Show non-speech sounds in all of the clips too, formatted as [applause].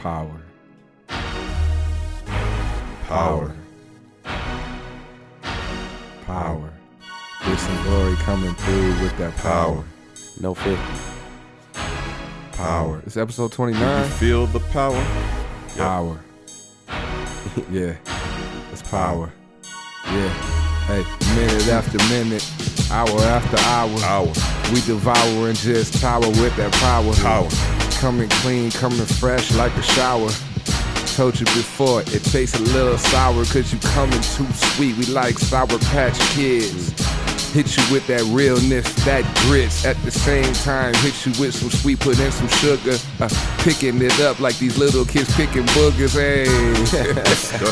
Power. Power. Power. Grace and glory coming through with that power. Power. No 50. Power. It's episode 29. feel the power? Yep. Power. [laughs] yeah. It's power. Yeah. Hey, minute after minute, hour after hour. Power. We devour and just power with that power. Power. Coming clean, coming fresh like a shower. Told you before, it tastes a little sour cause you coming too sweet. We like Sour Patch Kids. Hit you with that realness, that grits. At the same time, hit you with some sweet, put in some sugar. Uh, picking it up like these little kids picking boogers. Hey,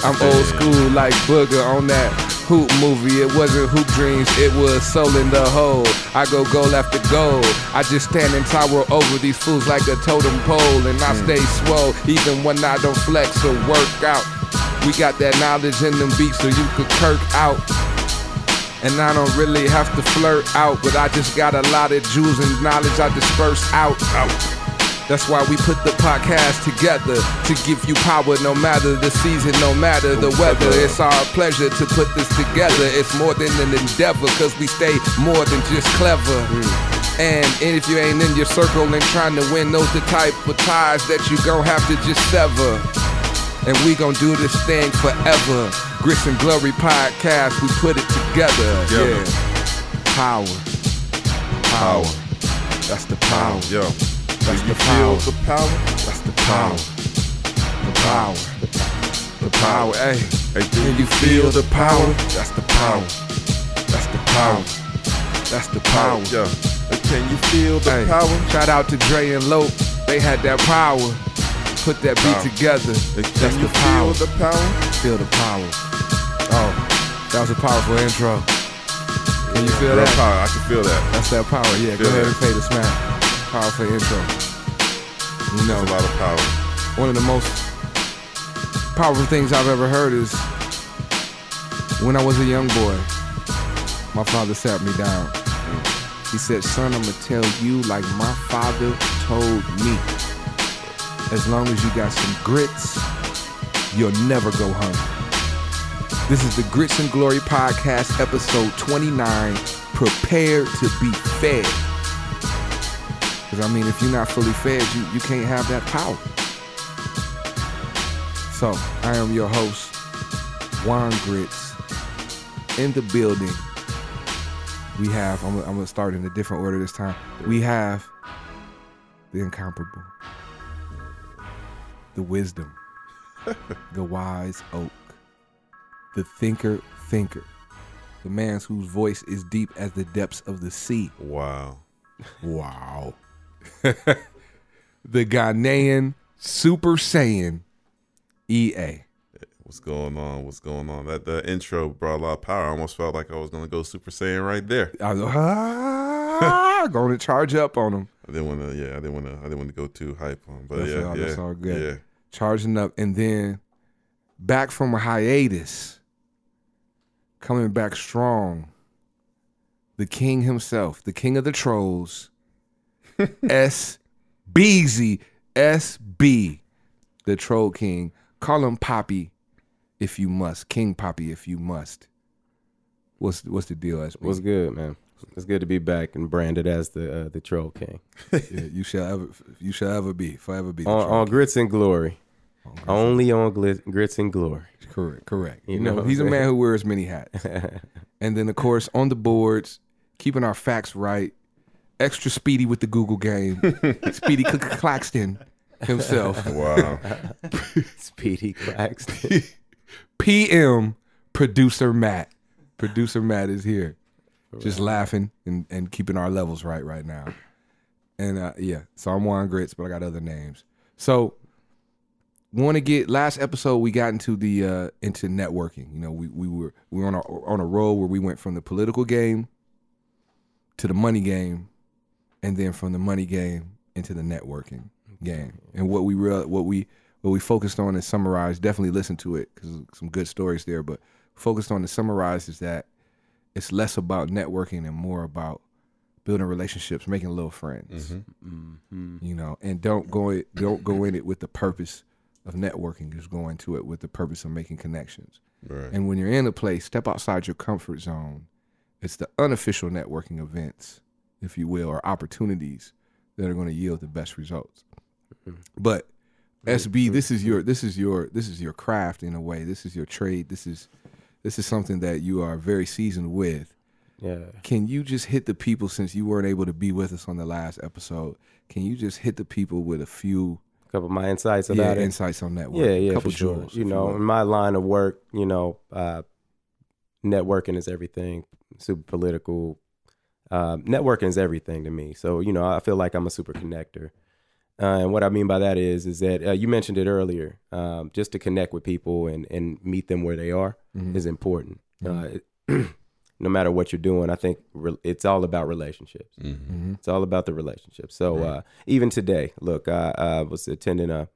I'm old school like Booger on that Hoop movie. It wasn't Hoop Dreams, it was Soul in the Hole. I go goal after goal. I just stand and tower over these fools like a totem pole. And I stay swole even when I don't flex or work out. We got that knowledge in them beats so you could kirk out. And I don't really have to flirt out, but I just got a lot of jewels and knowledge I disperse out. out. That's why we put the podcast together to give you power no matter the season, no matter the weather. It's our pleasure to put this together. It's more than an endeavor because we stay more than just clever. Mm. And, and if you ain't in your circle and trying to win, those the type of ties that you gon' have to just sever. And we gon' do this thing forever. Grits and Glory podcast, we put it together. Together. Yeah. Power. Power. That's the power. Yo. That's the power. the power? That's the power. The power. The power. Hey. Hey, do Can you feel the power? That's the power. That's the power. That's the power. Yo. Can you feel the Hey, power? Shout out to Dre and Lope. They had that power. Put that beat Power. together. That's Can you the power. feel the power? Feel the power. Oh, that was a powerful intro. Can you feel Real that? power. I can feel that. That's that power. Yeah, go ahead that. and pay the smack. Powerful intro. You know, There's a lot of power. one of the most powerful things I've ever heard is when I was a young boy, my father sat me down. Mm. He said, Son, I'm going to tell you like my father told me. As long as you got some grits, you'll never go hungry. This is the Grits and Glory Podcast, episode 29 Prepare to be fed. Because, I mean, if you're not fully fed, you, you can't have that power. So, I am your host, Juan Grits. In the building, we have, I'm, I'm going to start in a different order this time. We have the incomparable, the wisdom, [laughs] the wise oak, the thinker thinker, the man whose voice is deep as the depths of the sea. Wow. Wow. [laughs] the Ghanaian Super Saiyan EA. What's going on? What's going on? That the intro brought a lot of power. I almost felt like I was gonna go Super Saiyan right there. I was ah, to charge up on him. I didn't want to. Yeah, I didn't want to. I didn't want to go too hype on. But That's yeah, all- yeah, that's all good. Yeah, Charging up. And then back from a hiatus, coming back strong. The king himself, the king of the trolls, [laughs] S. Beezy, SB, the troll king. Call him Poppy if you must. King Poppy if you must. What's what's the deal, SB? What's good, man? It's good to be back and branded as the uh, the Troll King. [laughs] Yeah, you shall ever you shall ever be, forever be the On, troll on. Grits and Glory. On grits. Only on glit, Grits and Glory. Correct, correct. You, You know, know he's a man who wears many hats. [laughs] and then, of course, on the boards, keeping our facts right, extra speedy with the Google game, [laughs] Speedy Cl- Claxton himself, wow. Speedy Claxton. PM producer Matt. Producer Matt is here, just laughing and, and keeping our levels right right now. And uh, yeah, so I'm Juan Grits, but I got other names. So want to get last episode we got into the uh into networking. You know, we we were we were on a on a roll where we went from the political game to the money game, and then from the money game into the networking game. And what we real what we what we focused on and summarized. Definitely listen to it because some good stories there. But focused on the summarized is that it's less about networking and more about building relationships, making little friends Mhm. you know, and don't go it, don't go in it with the purpose of networking Just go into it with the purpose of making connections. Right. And when you're in a place, step outside your comfort zone. It's the unofficial networking events, if you will, or opportunities that are going to yield the best results. Mm-hmm. But SB, mm-hmm. this is your this is your this is your craft in a way. This is your trade. This is this is something that you are very seasoned with. Yeah. Can you just hit the people since you weren't able to be with us on the last episode? Can you just hit the people with a few A couple of my insights yeah, about it. insights on networking? Yeah, yeah, couple for sure. you know, in my line of work, you know, uh, networking is everything. Super political. Uh, networking is everything to me. So you know, I feel like I'm a super connector. Uh, and what I mean by that is, is that uh, you mentioned it earlier. Um, just to connect with people and and meet them where they are Mhm. is important. Uh, [clears throat] no matter what you're doing, I think re- it's all about relationships. Mhm. Mhm. It's all about the relationship. So uh, even today, look, I, I was attending a,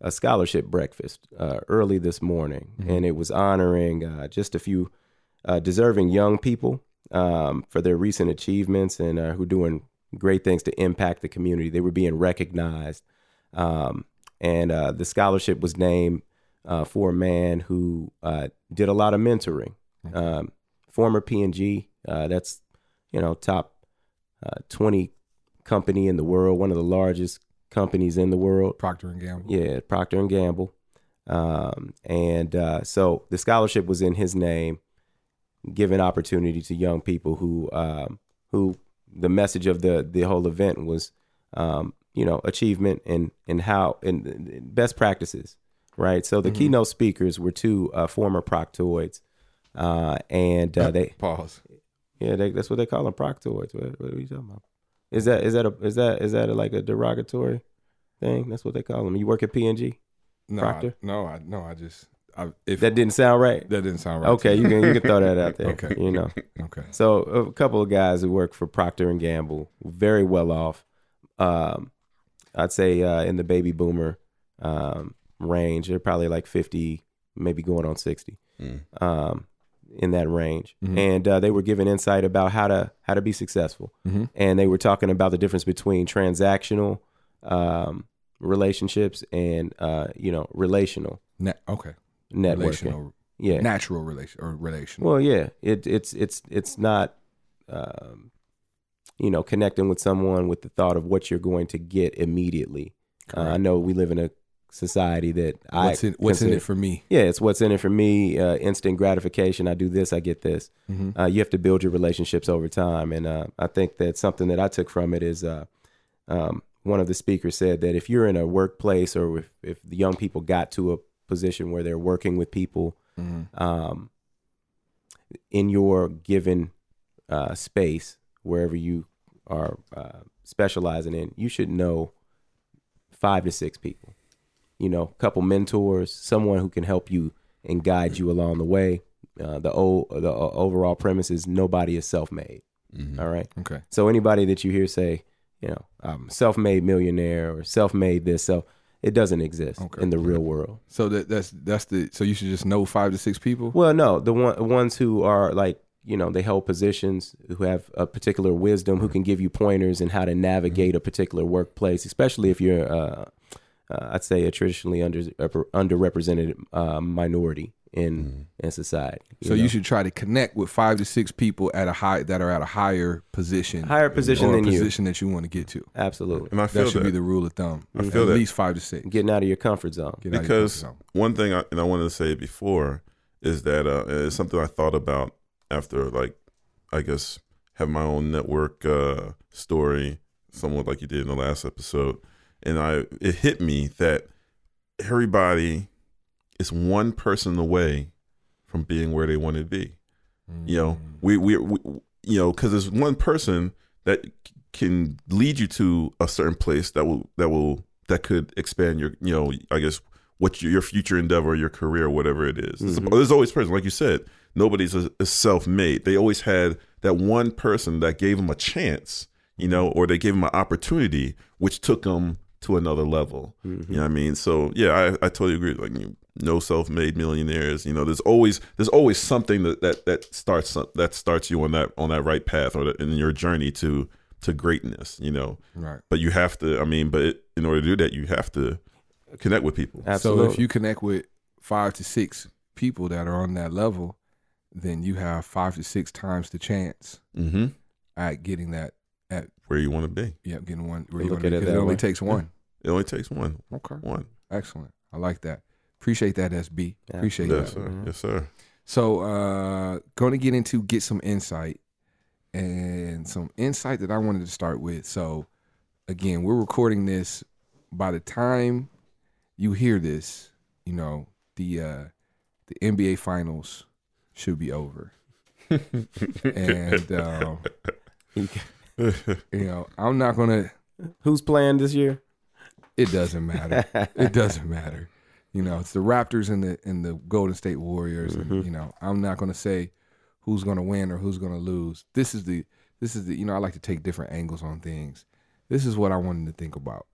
a scholarship breakfast uh, early this morning, and it was honoring uh, just a few uh, deserving young people um, for their recent achievements and uh, who doing great things to impact the community. They were being recognized, um, and uh, the scholarship was named uh, for a man who uh, did a lot of mentoring. Um, former P&G, uh, that's you know top uh, 20 company in the world, one of the largest companies in the world. Procter and Gamble. Yeah, Procter and Gamble. Um, and uh, so the scholarship was in his name, giving opportunity to young people who um, who the message of the the whole event was, um, you know, achievement and and how and, best practices, right? So the keynote speakers were two uh, former proctoids, uh, and uh, they [laughs] Pause. yeah, they, that's what they call them, proctoids. What, what are you talking about? Is that is that a is that is that a, like a derogatory thing? That's what they call them. You work at P and G. No, Procter? I, no, I no, I just I, if That didn't sound right. that didn't sound right. Okay, you can you can throw that out there. Okay. you know. [laughs] Okay. So a couple of guys who work for Procter and Gamble, very well off. Um, I'd say uh, in the baby boomer um, range, they're probably like fifty, maybe going on sixty. Mm. Um, in that range, Mhm. and uh, they were giving insight about how to how to be successful, Mhm. and they were talking about the difference between transactional um, relationships and uh, you know relational Na- okay. Networking. Relational, Yeah, natural relation or relational. well, yeah, it, it's it's it's not, um, you know, connecting with someone with the thought of what you're going to get immediately. Uh, I know we live in a society that what's I in what's in it for me? Yeah, it's what's in it for me. Uh, instant gratification. I do this, I get this. Mhm. Uh, you have to build your relationships over time, and uh, I think that something that I took from it is uh, um, one of the speakers said that if you're in a workplace or if, if the young people got to a position where they're working with people Mhm. um, in your given uh, space, wherever you are uh, specializing in, you should know five to six people. You know, a couple mentors, someone who can help you and guide you along the way. Uh, the old, the o- overall premise is nobody is self-made. Mhm. all right. Okay. So anybody that you hear say, you know, I'm self-made millionaire or self-made this, so it doesn't exist Okay. in the real world. So that that's that's the so you should just know five to six people. Well, no, the one ones who are like you know they hold positions who have a particular wisdom who can give you pointers in how to navigate a particular workplace, especially if you're uh, uh, I'd say a traditionally under underrepresented uh, minority in in society. So you should try to connect with five to six people at a high that are at a higher position, Higher position or than a you. position that you want to get to. absolutely And I feel That should that, be the rule of thumb. I feel at that. least five to six. getting out of your comfort zone. Get out of your because comfort zone. one thing I, and I wanted to say before is that uh, it's something I thought about after like I guess have my own network uh, story, somewhat like you did in the last episode, and I it hit me that everybody is one person away from being where they want to be. You know, mm. we we, we you know because there's one person that can lead you to a certain place that will that will that could expand your you know I guess what your, your future endeavor, your career, whatever it is. There's- mm-hmm. There's always person like you said. Nobody's a, a self-made. They always had that one person that gave them a chance, you know, or they gave them an opportunity, which took them to another level. You know what I mean? So yeah, I, I totally agree. Like you, no self-made millionaires. You know, there's always there's always something that that that starts that starts you on that on that right path or in your journey to to greatness. You know, Right. but you have to. I mean, but it, in order to do that, you have to connect with people. Absolutely. So if you connect with five to six people that are on that level, then you have five to six times the chance Mm-hmm. at getting that. Where you want to be. Yep, getting one. Where You you look wanna at be, It, that only way. takes one. It only takes one. Okay, One. excellent. I like that. Appreciate that, SB. Appreciate that. Yes, that. sir. Mhm. Yes, sir. So, uh, going to get into get some insight and some insight that I wanted to start with. So, again, we're recording this. By the time you hear this, you know the uh, the NBA Finals should be over, [laughs] and [laughs] um, [laughs] you know I'm not gonna. Who's playing this year? It doesn't matter. [laughs] it doesn't matter. You know, it's the Raptors and the and the Golden State Warriors, and mm-hmm. you know, I'm not to say who's to win or who's to lose. This is the this is the you know, I like to take different angles on things. This is what I wanted to think about.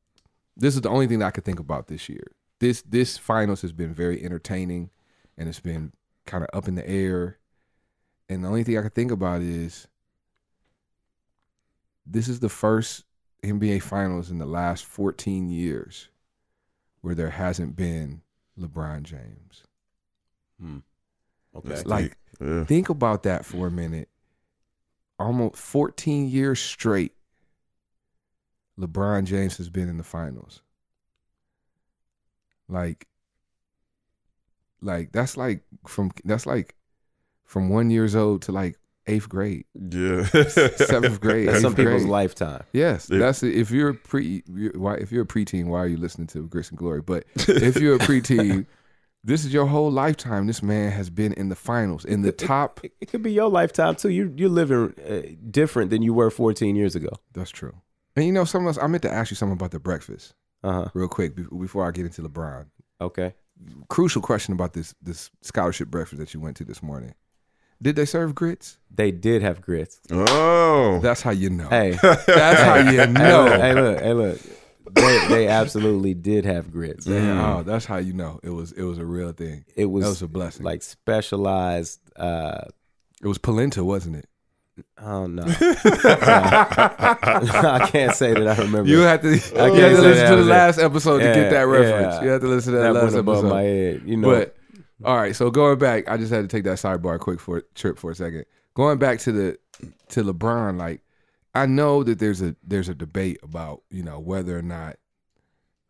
This is the only thing that I could think about this year. This this finals has been very entertaining, and it's been kind of up in the air. And the only thing I could think about is this is the first NBA Finals in the last 14 years where there hasn't been LeBron James. Hmm. Okay. Like, yeah. think about that for a minute. Almost 14 years straight, LeBron James has been in the finals. Like, like that's like from that's like from one years old to like eighth grade. Yeah. [laughs] Seventh grade. That's some eighth people's grade. lifetime. Yes, Yeah. that's if you're pre. you're- Why if you're a preteen, why are you listening to Grits and Glory? But [laughs] if you're a preteen, this is your whole lifetime. This man has been in the finals, in the top. It, it could be your lifetime too. You you're living uh, different than you were 14 years ago. That's true. And you know, some of us. I meant to ask you something about the breakfast Uh huh. real quick be- before I get into LeBron. Okay. Crucial question about this this scholarship breakfast that you went to this morning. Did they serve grits? They did have grits. oh. That's how you know. Hey, [laughs] That's how you hey, know. look, hey, look, hey, look. They, they absolutely did have grits. Oh, that's how you know it was. It was a real thing. It was, That was a blessing. like specialized. Uh, It was polenta, wasn't it? I don't know. [laughs] [laughs] I can't say that I remember. You have to, you can't had to listen to the was it. last episode to Yeah, get that reference. yeah. You have to listen to that, that last went above episode. my head. You know. But all right, so going back, I just had to take that sidebar quick for trip for a second. Going back to the to LeBron, like I know that there's a there's a debate about you know whether or not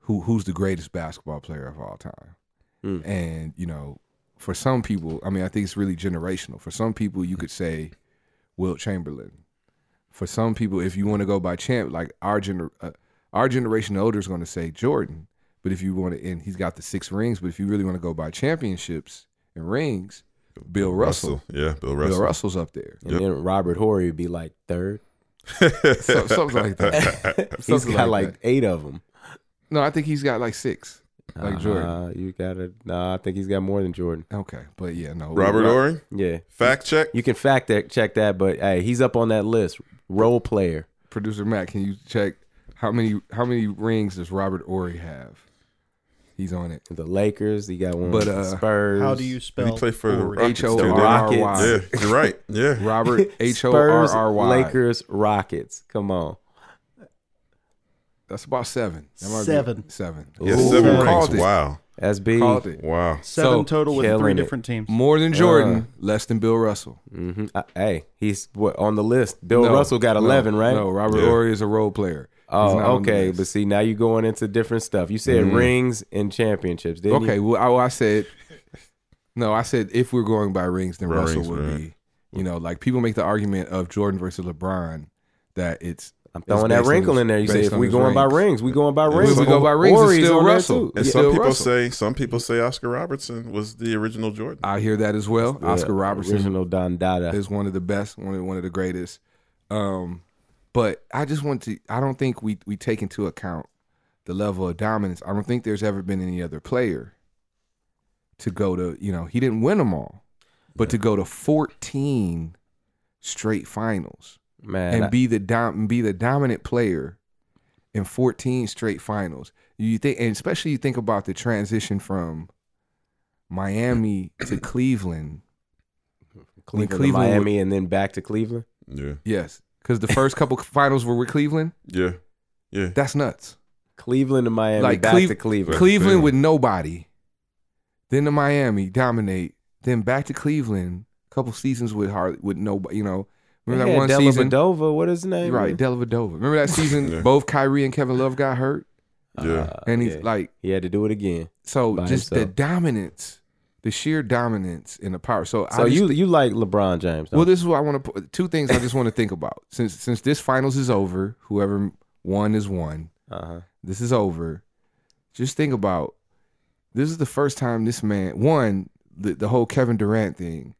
who who's the greatest basketball player of all time, Mm. and you know for some people, I mean I think it's really generational. For some people, you could say Wilt Chamberlain. For some people, if you want to go by champ, like our gener uh, our generation older is going to say Jordan. But if you want to, and he's got the six rings. But if you really want to go by championships and rings, Bill Russell. Yeah, Bill Russell. Bill Russell's up there. and then Robert Horry would be like third. [laughs] So, something like that. [laughs] He's Something got like like eight of them. No, I think he's got like six, like Jordan. Uh, you got it. No, I think he's got more than Jordan. Okay, but yeah, no. Robert Rob- Horry. Yeah, Fact check. you can fact that, check that, but hey, he's up on that list. Role player. Producer Matt, can you check how many how many rings does Robert Horry have? He's on it. The Lakers, he got one. But, But uh, Spurs. How do you spell? He played for the Horry? Rockets H O too, R didn't R he? Y. Yeah, you're right. Yeah. [laughs] Robert [laughs] H O R Spurs, R Y. Lakers, Rockets. Come on. That's about seven. That might be Seven. Seven. Yeah, Ooh, seven called rings. it. Wow. SB. Called it. Wow. Seven So, total with killing three it. different teams. More than Jordan, Uh. less than Bill Russell. hmm hey, he's what, on the list. Bill No, Russell got no, 11, right? No, Robert Yeah. Horry is a role player. He's Oh, not on the okay. But see, now you're going into different stuff. You said Mhm. rings and championships, didn't Okay, you? well, I, I said no. I said if we're going by rings, then By Russell rings, would right. be. You know, like people make the argument of Jordan versus LeBron that it's I'm throwing that wrinkle his- in there. You say if we his going by rings. rings, we going by If rings. we go by rings, it's Horry's still on there, Russell. And Yeah. some people Russell. say some people say Oscar Robertson was the original Jordan. I hear that as well. The Oscar Robertson original Don Dada. is one of the best, one of one of the greatest. Um, but I just want to. I don't think we we take into account the level of dominance. I don't think there's ever been any other player to go to. You know, he didn't win them all, but to go to 14 straight finals Man, and I- be the dom- be the dominant player in 14 straight finals. You think, and especially you think about the transition from Miami to Cleveland. Cleveland, to Cleveland Miami, and then back to Cleveland. Yeah. Yes, because the first couple [laughs] finals were with Cleveland. Yeah. Yeah. That's nuts. Cleveland to Miami, Like back Cleve- to Cleveland. Cleveland with nobody, then to Miami, dominate, then back to Cleveland. A couple seasons with hard with nobody. You know, remember that Yeah, one season? Dellavedova, what is his name? Right, Dellavedova. Remember that [laughs] season? Yeah. Both Kyrie and Kevin Love got hurt, Yeah. Uh, and he's yeah. like, he had to do it again. so By just the dominance, the sheer dominance in the power. So, So I just, you you like LeBron James? well, Well, this is what I want to put. Two things I just want to think about [laughs] since since this finals is over. Whoever won is won. uh-huh. This is over. Just think about this is the first time this man one the, the whole Kevin Durant thing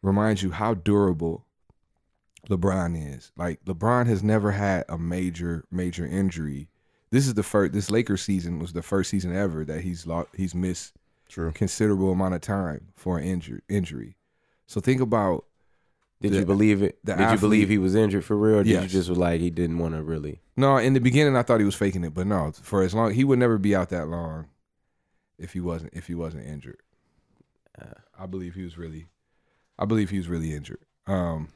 reminds you how durable LeBron is. Like LeBron has never had a major major injury. This is the first this Lakers season was the first season ever that he's lost, he's missed True. considerable amount of time for an injury injury. So think about Did the- you believe it? Did you believe he was injured for real? Or did you just like he didn't want to really? No, in the beginning I thought he was faking it, but no, for as long he would never be out that long if he wasn't if he wasn't injured. Uh, I believe he was really I believe he was really injured. Um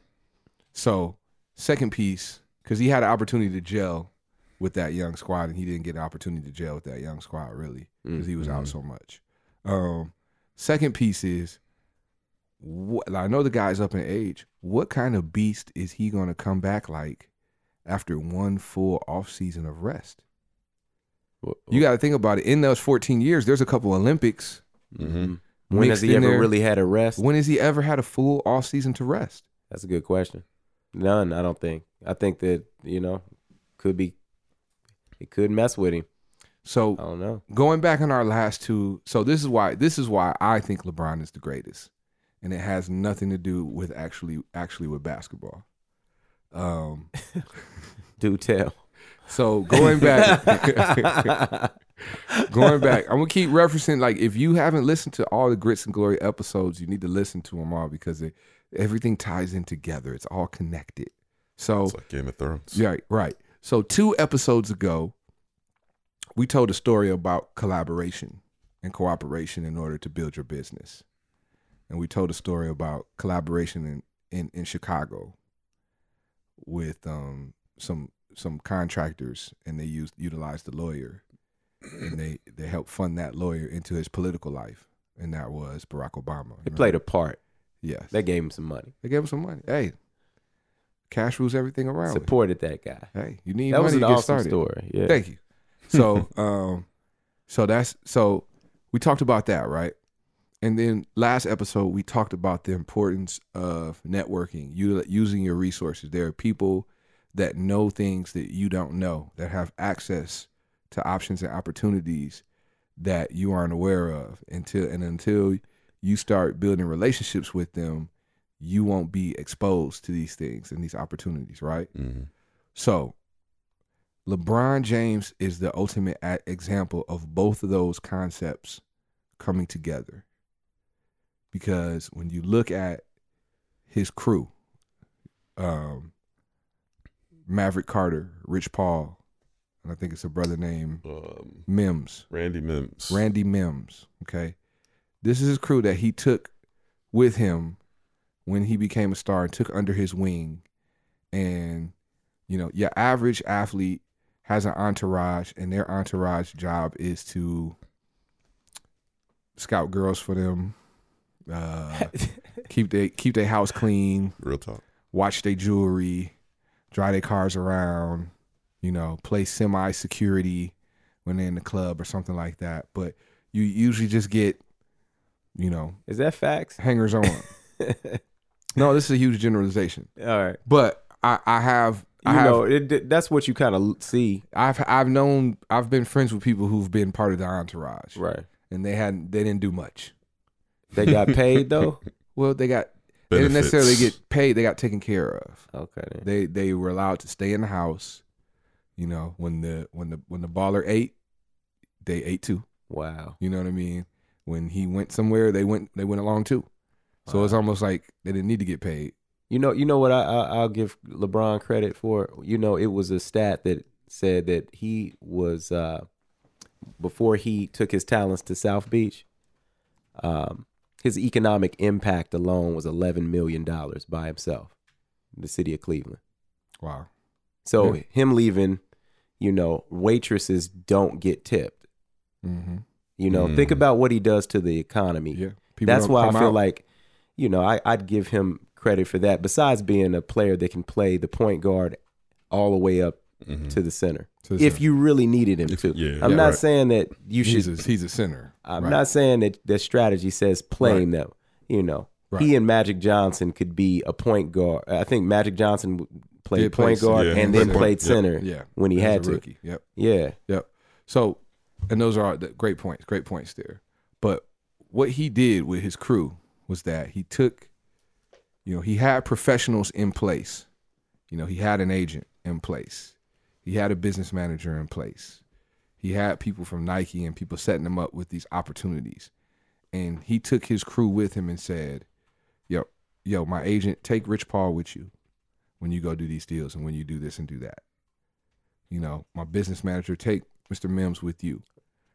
so second piece cuz he had an opportunity to gel with that young squad and he didn't get an opportunity to gel with that young squad really cuz he was out so much. Um second piece is what, I know the guy's up in age. What kind of beast is he going to come back like after one full off season of rest? wh- You got to think about it. In those 14 years, there's a couple Olympics. Mm-hmm. when has he ever there. really had a rest? When has he ever had a full off season to rest? That's a good question. None, I don't think. I think that you know could be. It could mess with him. So I don't know. going back on our last two, so this is why this is why I think LeBron is the greatest, and it has nothing to do with actually actually with basketball. Um, [laughs] Do tell. so going back, [laughs] going back, I'm gonna keep referencing. Like, if you haven't listened to all the Grits and Glory episodes, you need to listen to them all because it, everything ties in together. It's all connected. So It's like Game of Thrones. Yeah, right. So two episodes ago, we told a story about collaboration and cooperation in order to build your business. And we told a story about collaboration in, in, in Chicago with um, some some contractors and they used utilized the lawyer and they, they helped fund that lawyer into his political life. And that was Barack Obama. They played a part. Yes. They gave him some money. They gave him some money. Hey, cash rules everything around. it. Supported that guy. Hey, you need That money was an to get awesome started. story. Yeah. Thank you. So, [laughs] um, so that's so we talked about that, right? And then last episode we talked about the importance of networking, you using your resources. There are people that know things that you don't know, that have access to options and opportunities that you aren't aware of until and until you start building relationships with them, you won't be exposed to these things and these opportunities, right? Mm-hmm. So, LeBron James is the ultimate example of both of those concepts coming together. Because when you look at his crew, um, Maverick Carter, Rich Paul, and I think it's a brother named Um, Mims, Randy Mims. Randy Mims. Okay. This is his crew that he took with him when he became a star and took under his wing. And, you know, your average athlete has an entourage, and their entourage job is to scout girls for them, uh, [laughs] keep they keep their house clean, Real talk. watch their jewelry, drive their cars around, you know, play semi security when they're in the club or something like that. But you usually just get, you know, Is that facts? hangers on. [laughs] no, this is a huge generalization. All right. But I, I have You have know, it, that's what you kind of see. I've I've known I've been friends with people who've been part of the entourage. Right. And they hadn't they didn't do much. They got paid though. [laughs] Well, they got they didn't necessarily get paid, they got taken care of. Okay. Then. They they were allowed to stay in the house. You know, when the when the when the baller ate, they ate too. Wow. You know what I mean? When he went somewhere, they went they went along too. So it's almost like they didn't need to get paid. You know, you know what I, I I'll give LeBron credit for. You know, it was a stat that said that he was uh, before he took his talents to South Beach. Um, his economic impact alone was eleven million dollars by himself, in the city of Cleveland. Wow. So Yeah. him leaving, you know, waitresses don't get tipped. Mm-hmm. You know, Mm. think about what he does to the economy. Yeah. People That's why I feel out. like, you know, I, I'd give him credit for that. Besides being a player that can play the point guard all the way up Mhm. to the center, To the if center. you really needed him If- to. yeah, I'm yeah, not right. saying that you he's should. a, he's a center. I'm Right. not saying that that strategy says playing them. You know, Right. he and Magic Johnson could be a point guard. I think Magic Johnson played Did play point guard. Yeah, and then played played point- yep. center Yeah. when he As had a to. Rookie. Yep. Yeah, Yep. So, and those are the great points. Great points there. But what he did with his crew was that he took, you know, he had professionals in place. You know, he had an agent in place. He had a business manager in place. He had people from Nike and people setting him up with these opportunities. And he took his crew with him and said, "Yo, yo, my agent, take Rich Paul with you when you go do these deals and when you do this and do that. You know, my business manager, take Mr. Mims with you,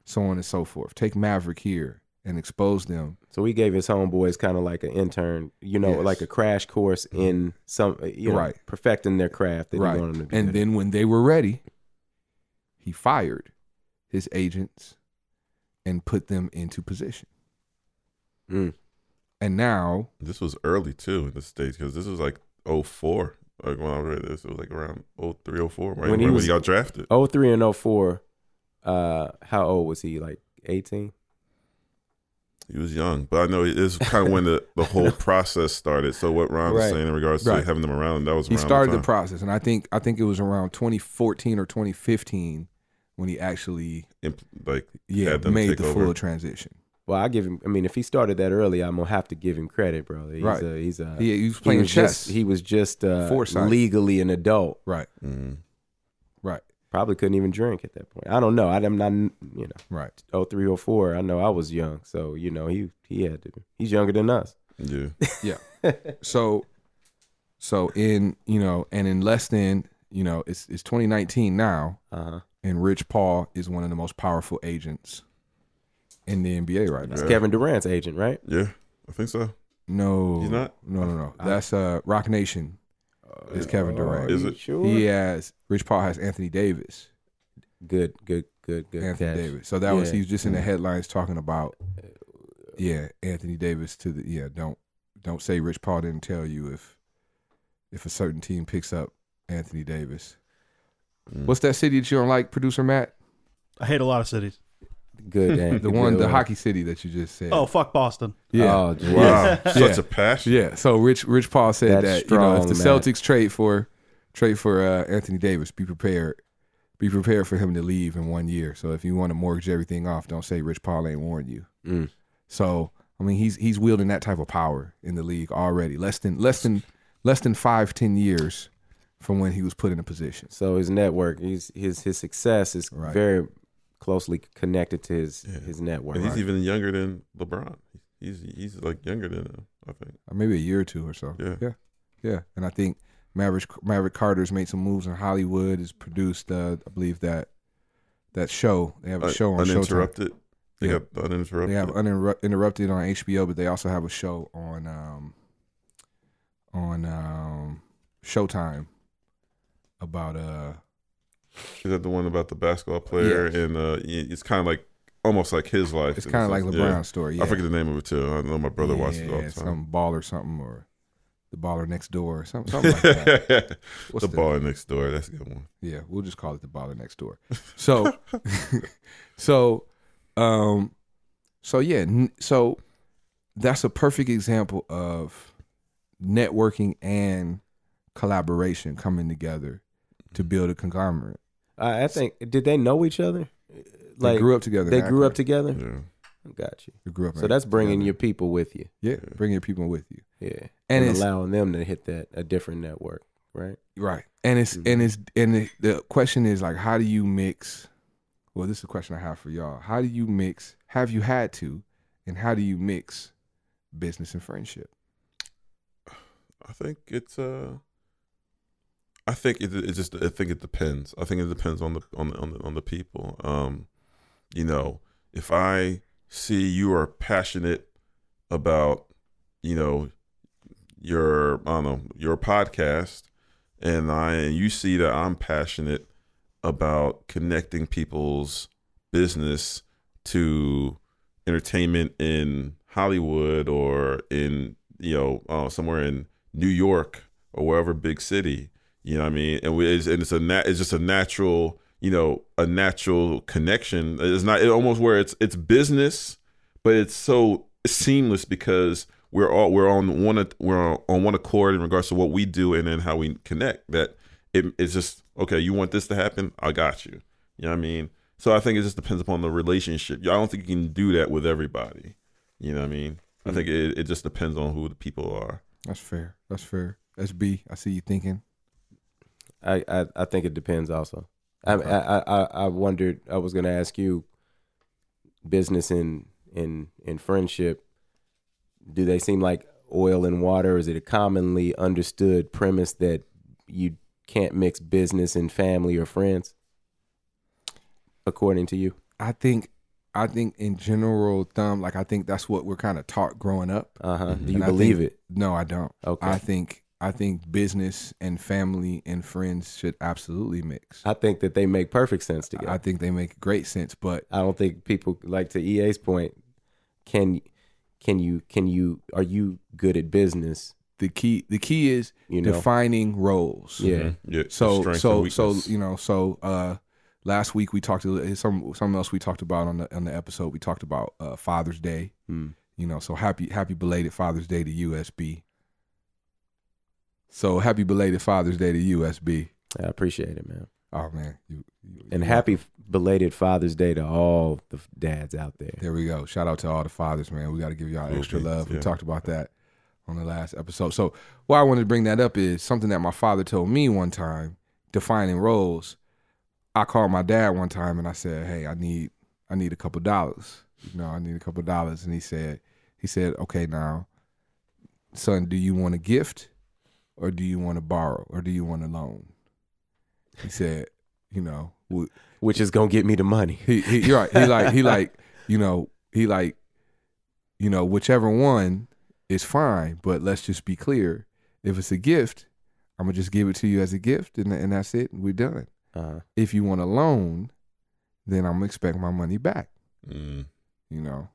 so on and so forth. Take Maverick here and expose them. so he gave his homeboys kind of like an intern. You know, Yes. Mm-hmm. like a crash course in some, uh, you know, Right. perfecting their craft that right. them to be. And good at. then when they were ready, he fired his agents and put them into position. Mm. And now, This was early too in the states because this was like 04. Like when I read this, it was like around 03, 04, right? When When he he, was- got drafted. 03 and 04, uh, how old was he? Like 18? He was young, but I know it is kind of when the, the whole [laughs] process started. So what Ron was saying in regards to Right. having them around, that was he around started the, the process. And I think I think it was around 2014 or 2015 when he actually Imp- like yeah had them made take the over. full transition. Well, I give him. I mean, if he started that early, I'm gonna have to give him credit, bro. He's Right. A, he's a. He, he was he playing was chess. Just, he was just uh, legally an adult. right, mm, right, Probably couldn't even drink at that point. I don't know. I, I'm not. You know, right. oh three or four. I know I was young, so you know he he had to. He's younger than us. [laughs] yeah, So, so in you know, and in less than you know, it's it's 2019 now, Uh huh. and Rich Paul is one of the most powerful agents in the NBA right now. It's Yeah. Kevin Durant's agent, right? yeah, I think so. No, He's not? No, no, no. That's uh, Roc Nation. Is Kevin Durant? Is it? Sure. He has Rich Paul has Anthony Davis. Good. Good. Good. Good. Anthony catch. Davis. So that was Yeah. he was just in the headlines talking about yeah, Anthony Davis to the yeah, don't don't say Rich Paul didn't tell you if if a certain team picks up Anthony Davis. Mm. What's that city that you don't like, producer Matt? I hate a lot of cities. Good. [laughs] Dan. The one, the hockey city that you just said. Oh, fuck Boston. yeah. Oh, geez. Wow, Yeah. such a passion. Yeah. So Rich Rich Paul said That's that you know if the man. Celtics trade for trade for uh, Anthony Davis, be prepared. Be prepared for him to leave in one year. So if you want to mortgage everything off, don't say Rich Paul ain't warned you. Mm. So I mean he's he's wielding that type of power in the league already. Less than less than less than five, ten years from when he was put in a position. So his network, he's his his success is Right. very closely connected to his Yeah. his network. and he's even younger than LeBron. He's he's like younger than him, I think. Or maybe a year or two or so. Yeah. Yeah. Yeah. And I think Maverick Maverick Carter's made some moves in Hollywood, has produced uh, I believe that that show. They have a Un- show on Showtime. uninterrupted. They Yeah. got uninterrupted. They have uninter- interrupted on HBO, but they also have a show on um on um Showtime about uh Is that the one about the basketball player? Yes. And uh, it's kind of like almost like his life. it's kind of like. LeBron's Yeah. story. Yeah. I forget the name of it too. I know my brother watches it all Yeah, the time. Some baller something or the baller next door or something, something like that. [laughs] What's the ball next door. That's a good one. Yeah, we'll just call it the baller next door. So, [laughs] [laughs] so, um, so yeah, so that's a perfect example of networking and collaboration coming together to build a conglomerate. I, I think did they know each other? They grew up together. They grew up together. Yeah. Got you. They grew up. So that's bringing together. your people with you. yeah, bringing your people with you. Yeah, And and, it's- allowing them to hit that a different network, right? Right. And it's Mhm. and it's and the, the question is like how do you mix well this is a question I have for y'all. How do you mix have you had to and how do you mix business and friendship? I think it's uh I think it it just I think it depends. I think it depends on the on the on the, on the people. Um you know, if I see you are passionate about, you know, your I don't know, your podcast and I and you see that I'm passionate about connecting people's business to entertainment in Hollywood or in you know uh, somewhere in New York or wherever big city. You know what I mean? And we, it's, and it's a nat, it's just a natural you know a natural connection. It's not it almost where it's it's business, but it's so seamless because we're all we're on one we're on one accord in regards to what we do and then how we connect. That it, it's just okay. You want this to happen? I got you. You know what I mean? So I think it just depends upon the relationship. I don't think you can do that with everybody. You know what I mean? I mm. think it, it just depends on who the people are. That's fair. That's fair. SB, I see you thinking. I, I, I think it depends also. I, I, I, I wondered, I was going to ask you business and, and, and friendship. Do they seem like oil and water? Is it a commonly understood premise that you can't mix business and family or friends? According to you? I think I think in general thumb, like I think that's what we're kind of taught growing up. Uh huh. Do you And believe think- it? No, I don't. Okay. I think I think business and family and friends should absolutely mix. I think that they make perfect sense together. I think they make great sense, but I don't think people like to EA's point. Can can you can you are you good at business? the key the key is You know, defining roles. yeah, Yeah. So so so you know so uh last week we talked a little- some something else we talked about on the on the episode we talked about uh Father's Day. Hmm. You know, so happy happy belated Father's Day to USB. So happy belated Father's Day to USB. I appreciate it, man. Oh man, you, you And you- happy belated Father's Day to all the dads out there. There we go. Shout out to all the fathers, man. We got to give y'all Cool extra beans, love. We talked about that on the last episode. So why I wanted to bring that up is something that my father told me one time, defining roles. I called my dad one time and I said, "Hey, I need I need a couple dollars. You know, I need a couple dollars." And he said, he said, "Okay, now, son, do you want a gift, or do you want to borrow, or do you want a loan?" He said, "You know, w- Which is gonna get me the money. he, he you're right. He like he like you know he like you know whichever one is fine, but let's just be clear. If it's a gift, I'm gonna just give it to you as a gift, and and that's it. We're done. Uh, If you want a loan, then I'm gonna expect my money back. Mm. You know.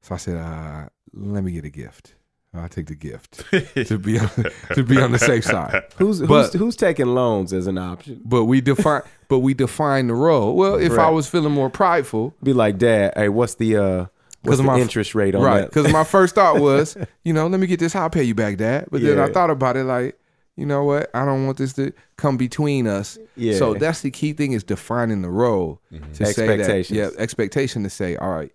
So I said, uh, let me get a gift. I'll take the gift to be on, to be on the safe side. who's [laughs] who's But- who's taking loans as an option? But we define but we define the role. Well, if I was feeling more prideful, Be like, Dad, hey, what's the uh, what's the my- interest rate on right? that? Because my first thought [laughs] was, you know, let me get this. I'll pay you back, Dad. But then I thought about it, like, you know what? I don't want this to come between us. Yeah. So that's the key thing is defining the role to say that. Yeah, expectation to say, all right,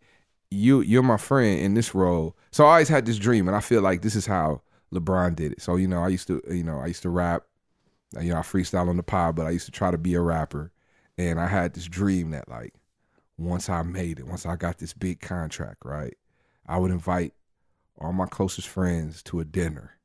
you you're my friend in this role. So I always had this dream, and I feel like this is how LeBron did it. So you know, I used to, you know, I used to rap. Uh, you know, I freestyle on the pod, but I used to try to be a rapper, and I had this dream that like once I made it, once I got this big contract, right, I would invite all my closest friends to a dinner,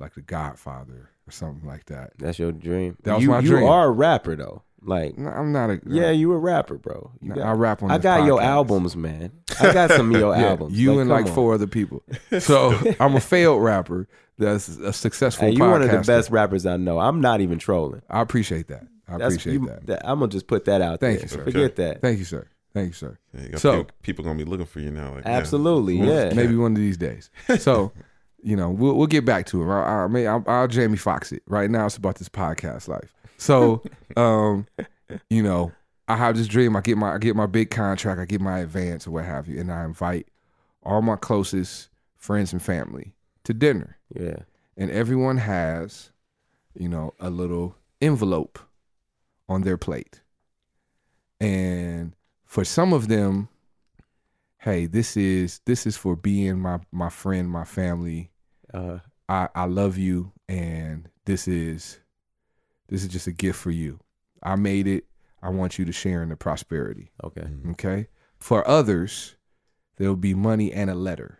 like The Godfather or something like that. That's your dream. That was you, my you dream. You are a rapper though. Like, No, I'm not a yeah, you a rapper, bro. You No, got- I rap on. I this got your albums, man. I got some of your [laughs] Yeah, albums. You and like on. four other people. [laughs] So I'm a failed rapper. That's a successful. Hey, you're one of the best rappers I know. I'm not even trolling. I appreciate that. I That's, appreciate you- that. I'm gonna just put that out Thank there. you, sir. Forget that. Thank you, sir. Thank you, sir. Yeah, you So- people, people gonna be looking for you now. Like, yeah. Absolutely, yeah. Maybe one of these days. [laughs] So, you know, we'll we'll get back to it. I, I mean, I'll, I'll Jamie Foxx it. Right now, it's about this podcast life. So, um, you know, I have this dream. I get my I get my big contract. I get my advance or what have you, and I invite all my closest friends and family to dinner. Yeah. and everyone has, you know, a little envelope on their plate. And for some of them, hey, this is this is for being my my friend, my family. Uh, I I love you and this is this is just a gift for you. I made it. I want you to share in the prosperity. okay. Mm-hmm. Okay. For others, there will be money and a letter.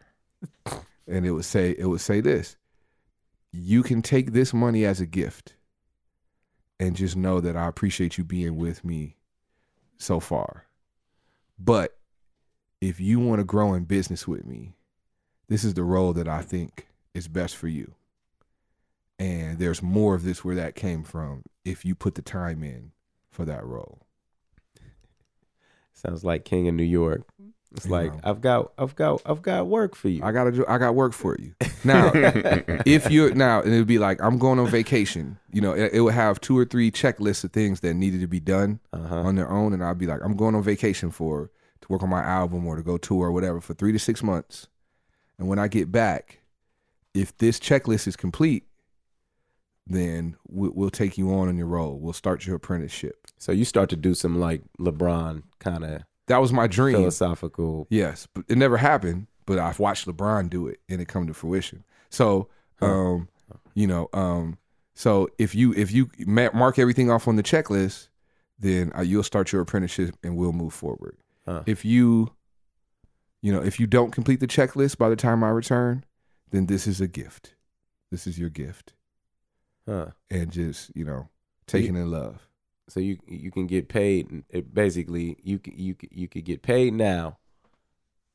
And it would say it would say this. You can take this money as a gift and just know that I appreciate you being with me so far. But if you want to grow in business with me, this is the role that I think is best for you. And there's more of this where that came from if you put the time in for that role. Sounds like King in New York. It's You like know. I've got, I've got, I've got work for you. I gotta do. I got work for you now. [laughs] if you're now, and it'd be like I'm going on vacation. You know, it, it would have two or three checklists of things that needed to be done Uh-huh. on their own, and I'd be like, I'm going on vacation for to work on my album or to go tour or whatever for three to six months, and when I get back, if this checklist is complete, then we, we'll take you on in your role. We'll start your apprenticeship. So you start to do some like LeBron kind of That was my dream. philosophical. Yes, but it never happened. But I've watched LeBron do it, and it come to fruition. So, um, you know, um, so if you if you mark everything off on the checklist, then uh, you'll start your apprenticeship, and we'll move forward. Huh. If you, you know, if you don't complete the checklist by the time I return, then this is a gift. This is your gift, Huh. and just you know, taking in love. So you you can get paid. It basically, you you you could get paid now,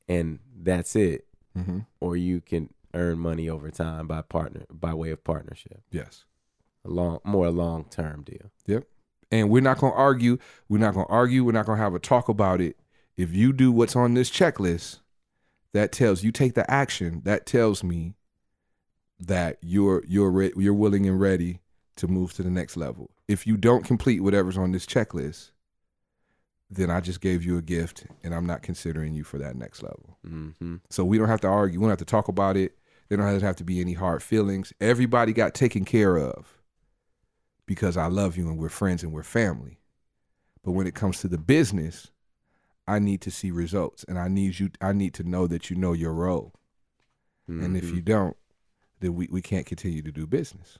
and that's it. hmm Or you can earn money over time by partner by way of partnership. Yes. A long, more long term deal. Yep. And we're not going to argue. We're not going to argue. We're not going to have a talk about it. If you do what's on this checklist, that tells you take the action. That tells me that you're you're re- you're willing and ready to move to the next level. If you don't complete whatever's on this checklist, then I just gave you a gift, and I'm not considering you for that next level. Mm-hmm. So we don't have to argue. We don't have to talk about it. There don't have to be any hard feelings. Everybody got taken care of because I love you and we're friends and we're family. But when it comes to the business, I need to see results and I need you I need to know that you know your role. And if you don't, then we, we can't continue to do business.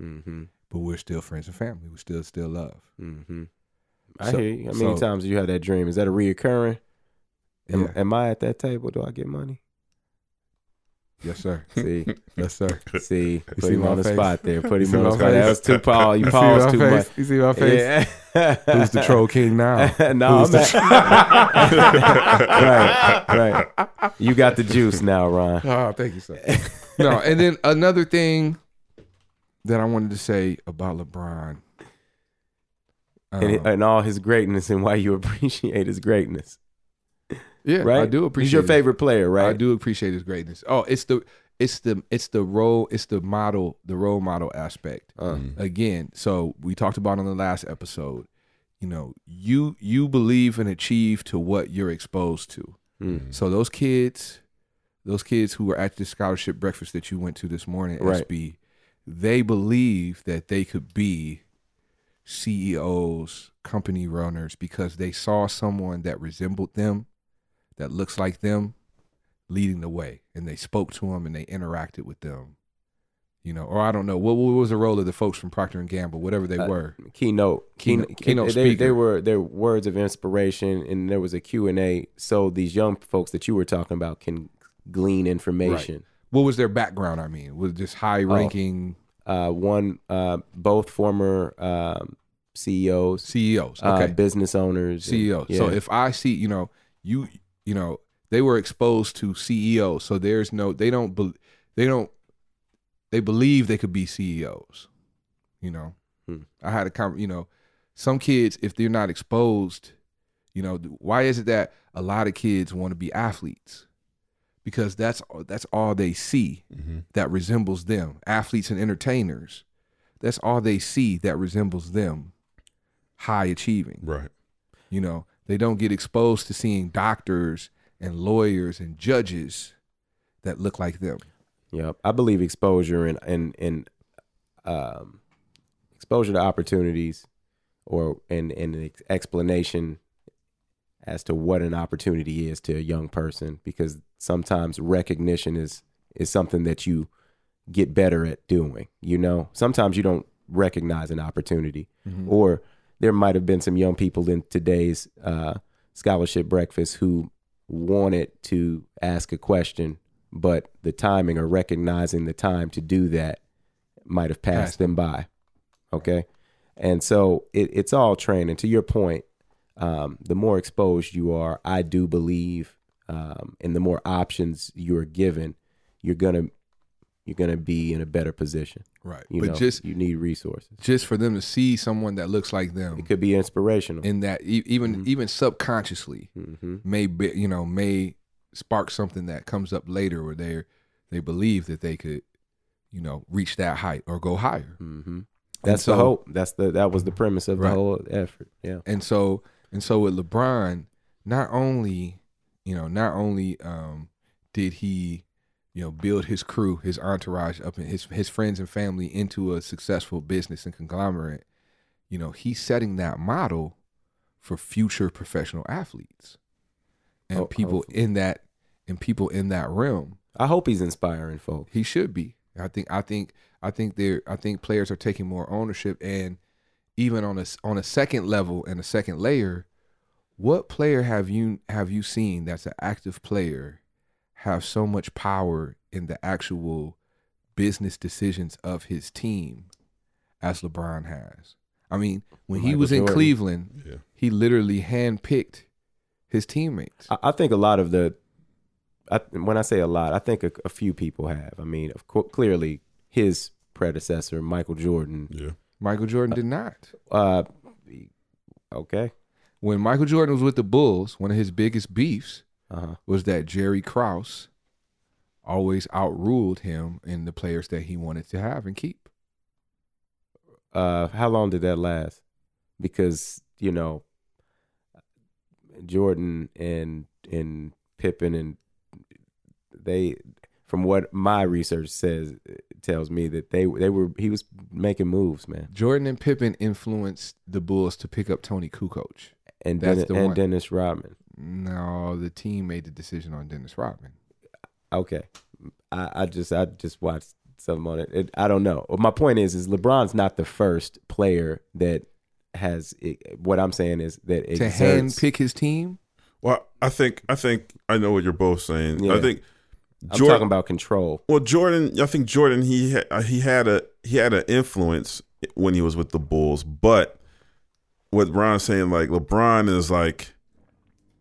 Mm-hmm. But we're still friends and family. We still still love. Mm-hmm. I So- hear you. How many so- times you had that dream? Is that a reoccurring? Am, Yeah. am I at that table? Do I get money? Yes, sir. See, Yes, sir. see, put see him on the face? spot there. Put him on the spot. That was too paused. You paused too face? much. You see my face? Yeah. Who's the troll king now? [laughs] no, Who's I'm the at- [laughs] right, right. You got the juice now, Ron. Oh, thank you, sir. no, and then another thing that I wanted to say about LeBron. And, um, and all his greatness and why you appreciate his greatness, yeah, right? I do appreciate. He's your his- favorite player, right? I do appreciate his greatness. Oh, it's the it's the it's the role it's the model the role model aspect Uh, again. So we talked about on the last episode. You know, you you believe and achieve to what you're exposed to. mm, So those kids, those kids who were at the scholarship breakfast that you went to this morning, at Right. SB, they believe that they could be CEOs, company runners because they saw someone that resembled them, that looks like them, leading the way, and they spoke to them and they interacted with them. You know, or I don't know what, what was the role of the folks from Procter and Gamble, whatever they Uh, were. keynote, Keynote- keynote, keynote they, they were their words of inspiration, and there was a Q and A, so these young folks that you were talking about can glean information. What was their background? I mean, was this high ranking Uh, one, uh, both former um, CEOs, CEOs? uh, Okay, business owners, and- CEO. E So if I see, you know, you, you know, they were exposed to CEOs, so there's no, they don't, bel they don't, they believe they could be CEOs. You know, Hmm. I had a con, you know, some kids if they're not exposed, you know, why is it that a lot of kids want to be athletes? Because that's that's all they see that resembles them. Athletes and entertainers, that's all they see that resembles them. High achieving. Right. You know, they don't get exposed to seeing doctors and lawyers and judges that look like them. Yeah, I believe exposure and and and um, exposure to opportunities, or and and an explanation as to what an opportunity is to a young person, because sometimes recognition is is something that you get better at doing. You know, sometimes you don't recognize an opportunity, or there might have been some young people in today's uh, scholarship breakfast who wanted to ask a question, but the timing or recognizing the time to do that might have passed Passed them by. Okay. And so it, it's all training. To your point, um, the more exposed you are, I do believe, um, and the more options you are given, you're gonna you're gonna be in a better position. Right. You but know, just you need resources. just for them to see someone that looks like them It could be inspirational. in that even Mhm. even subconsciously hmm may be, you know may spark something that comes up later where they they believe that they could you know reach that height or go higher. hmm That's so- the hope. That's the that was the premise of Right. the whole effort. Yeah. And so and so with LeBron, not only you know not only um, did he you know build his crew, his entourage up and his his friends and family into a successful business and conglomerate, you know he's setting that model for future professional athletes and Ho- people hopefully. in that and people in that realm. I hope he's inspiring folks. He should be. I think. I think. I think they're. I think players are taking more ownership, and even on a on a second level and a second layer, what player have you have you seen that's an active player have so much power in the actual business decisions of his team as LeBron has? I mean, when he Michael was in Cleveland, Yeah. he literally handpicked his teammates. I, I think a lot of the, I, when I say a lot, I think a, a few people have. I mean, of course, clearly his predecessor, Michael Jordan. Yeah. Michael Jordan did not. Uh, okay. when Michael Jordan was with the Bulls, one of his biggest beefs Uh-huh. was that Jerry Krause always outruled him in the players that he wanted to have and keep. Uh, how long did that last? Because you know, Jordan and and Pippen and they, from what my research says, tells me that they they were he was making moves, man. Jordan and Pippen influenced the Bulls to pick up Toni Kukoč. And That's Dennis, and one. Dennis Rodman. No, the team made the decision on Dennis Rodman. Okay, I, I just I just watched something on it. it. I don't know. My point is, is LeBron's not the first player that has. It, what I'm saying is that To exerts, hand pick his team, Well, I think I think I know what you're both saying. Yeah. I think I'm Jordan. talking about control. well, Jordan. I think Jordan. He he had a he had an influence when he was with the Bulls, but what Ron's saying, like LeBron is like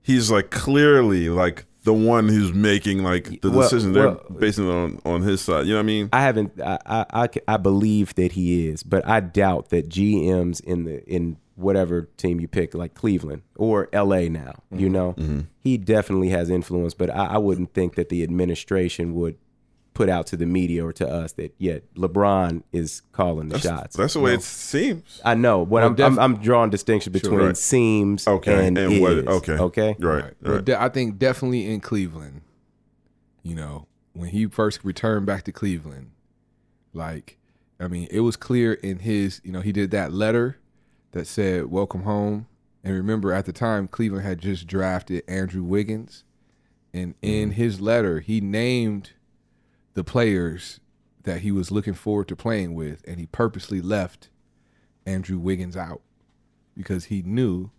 he's like clearly like the one who's making like the Well- decision. They're well- basing it on on his side. You know what I mean? I haven't. I, I I believe that he is, but I doubt that GMs in the in whatever team you pick, like Cleveland or LA now, you mm-hmm. know, mm-hmm. he definitely has influence. But I, I wouldn't think that the administration would put out to the media or to us that yeah, LeBron is calling the That's, shots. that's the way it seems. I know. but Well, I'm, def- I'm I'm drawing distinction between right. seems Okay, and, and is. what- okay. okay. Right. But right. de- I think definitely in Cleveland, you know, when he first returned back to Cleveland, like, I mean, it was clear in his, you know, he did that letter that said, Welcome home. And remember, at the time, Cleveland had just drafted Andrew Wiggins. And in mm-hmm. his letter, he named the players that he was looking forward to playing with. And he purposely left Andrew Wiggins out because he knew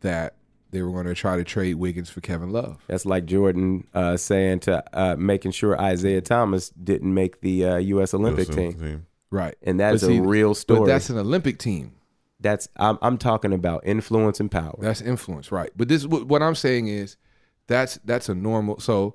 that they were going to try to trade Wiggins for Kevin Love. That's like Jordan uh, saying to uh, making sure Isiah Thomas didn't make the uh, U.S. Olympic Yes, team, Right. and that's But see, a real story. But that's an Olympic team. That's I'm, I'm talking about influence and power. That's influence, right? But this what what I'm saying is that's that's a normal. So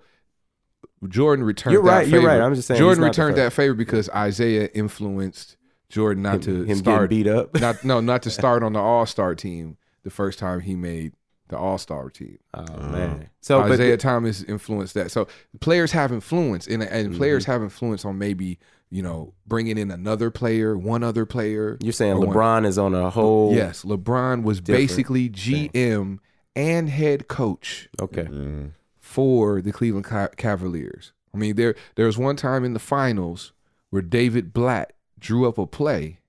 Jordan returned. You're that right, you're favor. right. I'm just saying Jordan he's not the returned that favor because Isiah influenced Jordan not to him, him start beat up. not no not to [laughs] start on the All Star team the first time he made the All Star team. oh man. So but Isiah Thomas influenced that. So players have influence, and, and players Mm-hmm. have influence on maybe you know bringing in another player, one other player. you're saying or one- LeBron is on a whole. Yes, LeBron was basically GM and head coach Okay. Mhm. For the Cleveland Cavaliers. I mean, there there was one time in the finals where David Blatt drew up a play,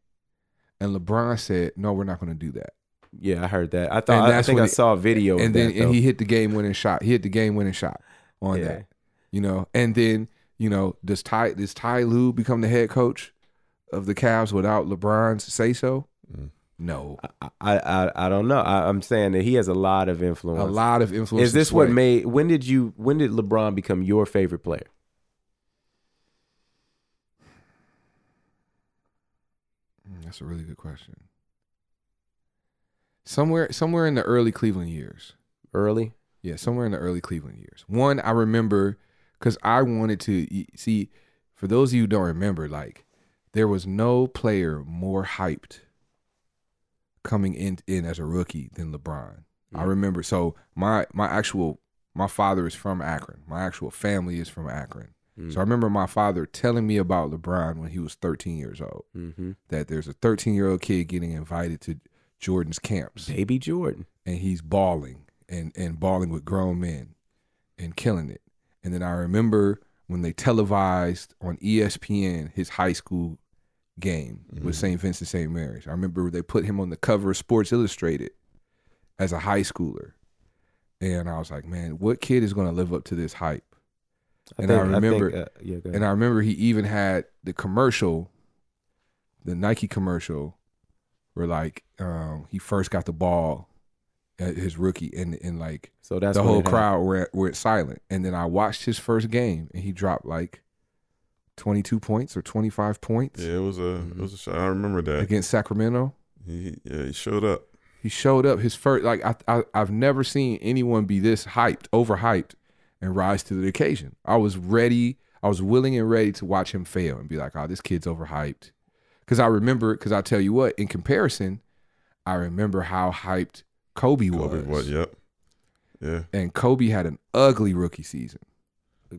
and LeBron said, "No, we're not going to do that." Yeah, I heard that. I thought. I that's think when I saw a video. and of then that, and he hit the game winning shot. He hit the game winning shot on Yeah. that. You know, and then you know, does Ty does Ty Lue become the head coach of the Cavs without LeBron's say so? Mm. No, I, I I don't know. I, I'm saying that he has a lot of influence. a lot of influence. Is this what made? When did you? When did LeBron become your favorite player? Mm, That's a really good question. Somewhere, somewhere in the early Cleveland years. Early. Yeah, somewhere in the early Cleveland years. One, I remember because I wanted to see. For those of you who don't remember, like there was no player more hyped coming in in as a rookie than LeBron. I remember so my my actual my father is from Akron. My actual family is from Akron. So I remember my father telling me about LeBron when he was 13 years old. Mm-hmm. That there's a 13 year old kid getting invited to Jordan's camps Baby Jordan. and he's balling and and balling with grown men and killing it. And then I remember when they televised on ESPN his high school game with St. Vincent St. Mary's. I remember they put him on the cover of Sports Illustrated as a high schooler. And I was like, man, what kid is going to live up to this hype? And I remember- think, uh, yeah. And I remember he even had the commercial, the Nike commercial, where like um, he first got the ball at his rookie, and and like so that's the whole crowd were were silent. And then I watched his first game, and he dropped like twenty two points or twenty five points Yeah, it was a Mm-hmm. it was a shot. I remember that. against Sacramento. He yeah, he showed up. He showed up his first like I, I I've never seen anyone be this hyped, overhyped, and rise to the occasion. I was ready, I was willing and ready to watch him fail and be like, oh, this kid's overhyped. Cause I remember, cause I'll tell you what, in comparison, I remember how hyped Kobe was. Kobe, what? Yep. Yeah. And Kobe had an ugly rookie season.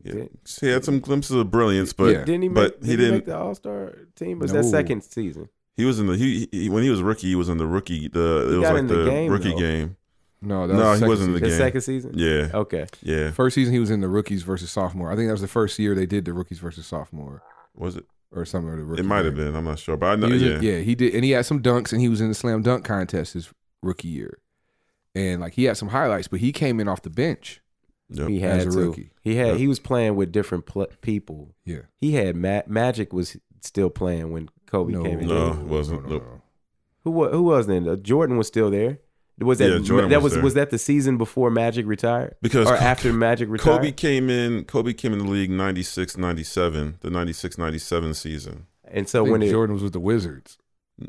Yeah. He had some glimpses of brilliance, but Yeah. Didn't he make, but did he he didn't. make the All Star team? Was that second season? He was in the he, he when he was rookie. He was in the rookie. The He it was like the the, game, rookie though. game. No, that No, was he wasn't in the The game. second season? Yeah, Okay. yeah. First season he was in the rookies versus sophomore. I think that was the first year they did the rookies versus sophomore Was it? or some of the rookie It might have been. I'm not sure, but I know. Yeah, in- yeah, he did, and he had some dunks, and he was in the slam dunk contest his rookie year, and like he had some highlights, but he came in off the bench. Yep. He had As a to. rookie. He had. Yep. He was playing with different pl- people. Yeah, He had Ma- Magic was still playing when Kobe no, came in. No, it wasn't. Nope. Who wa- who was then? Uh, Jordan was still there. Was that Yeah, Jordan that was was was that the season before Magic retired Because or after Magic retired? Kobe came in. Kobe came in the league 96, 97, the 96, 97 season. and I so think when it, Jordan was with the Wizards.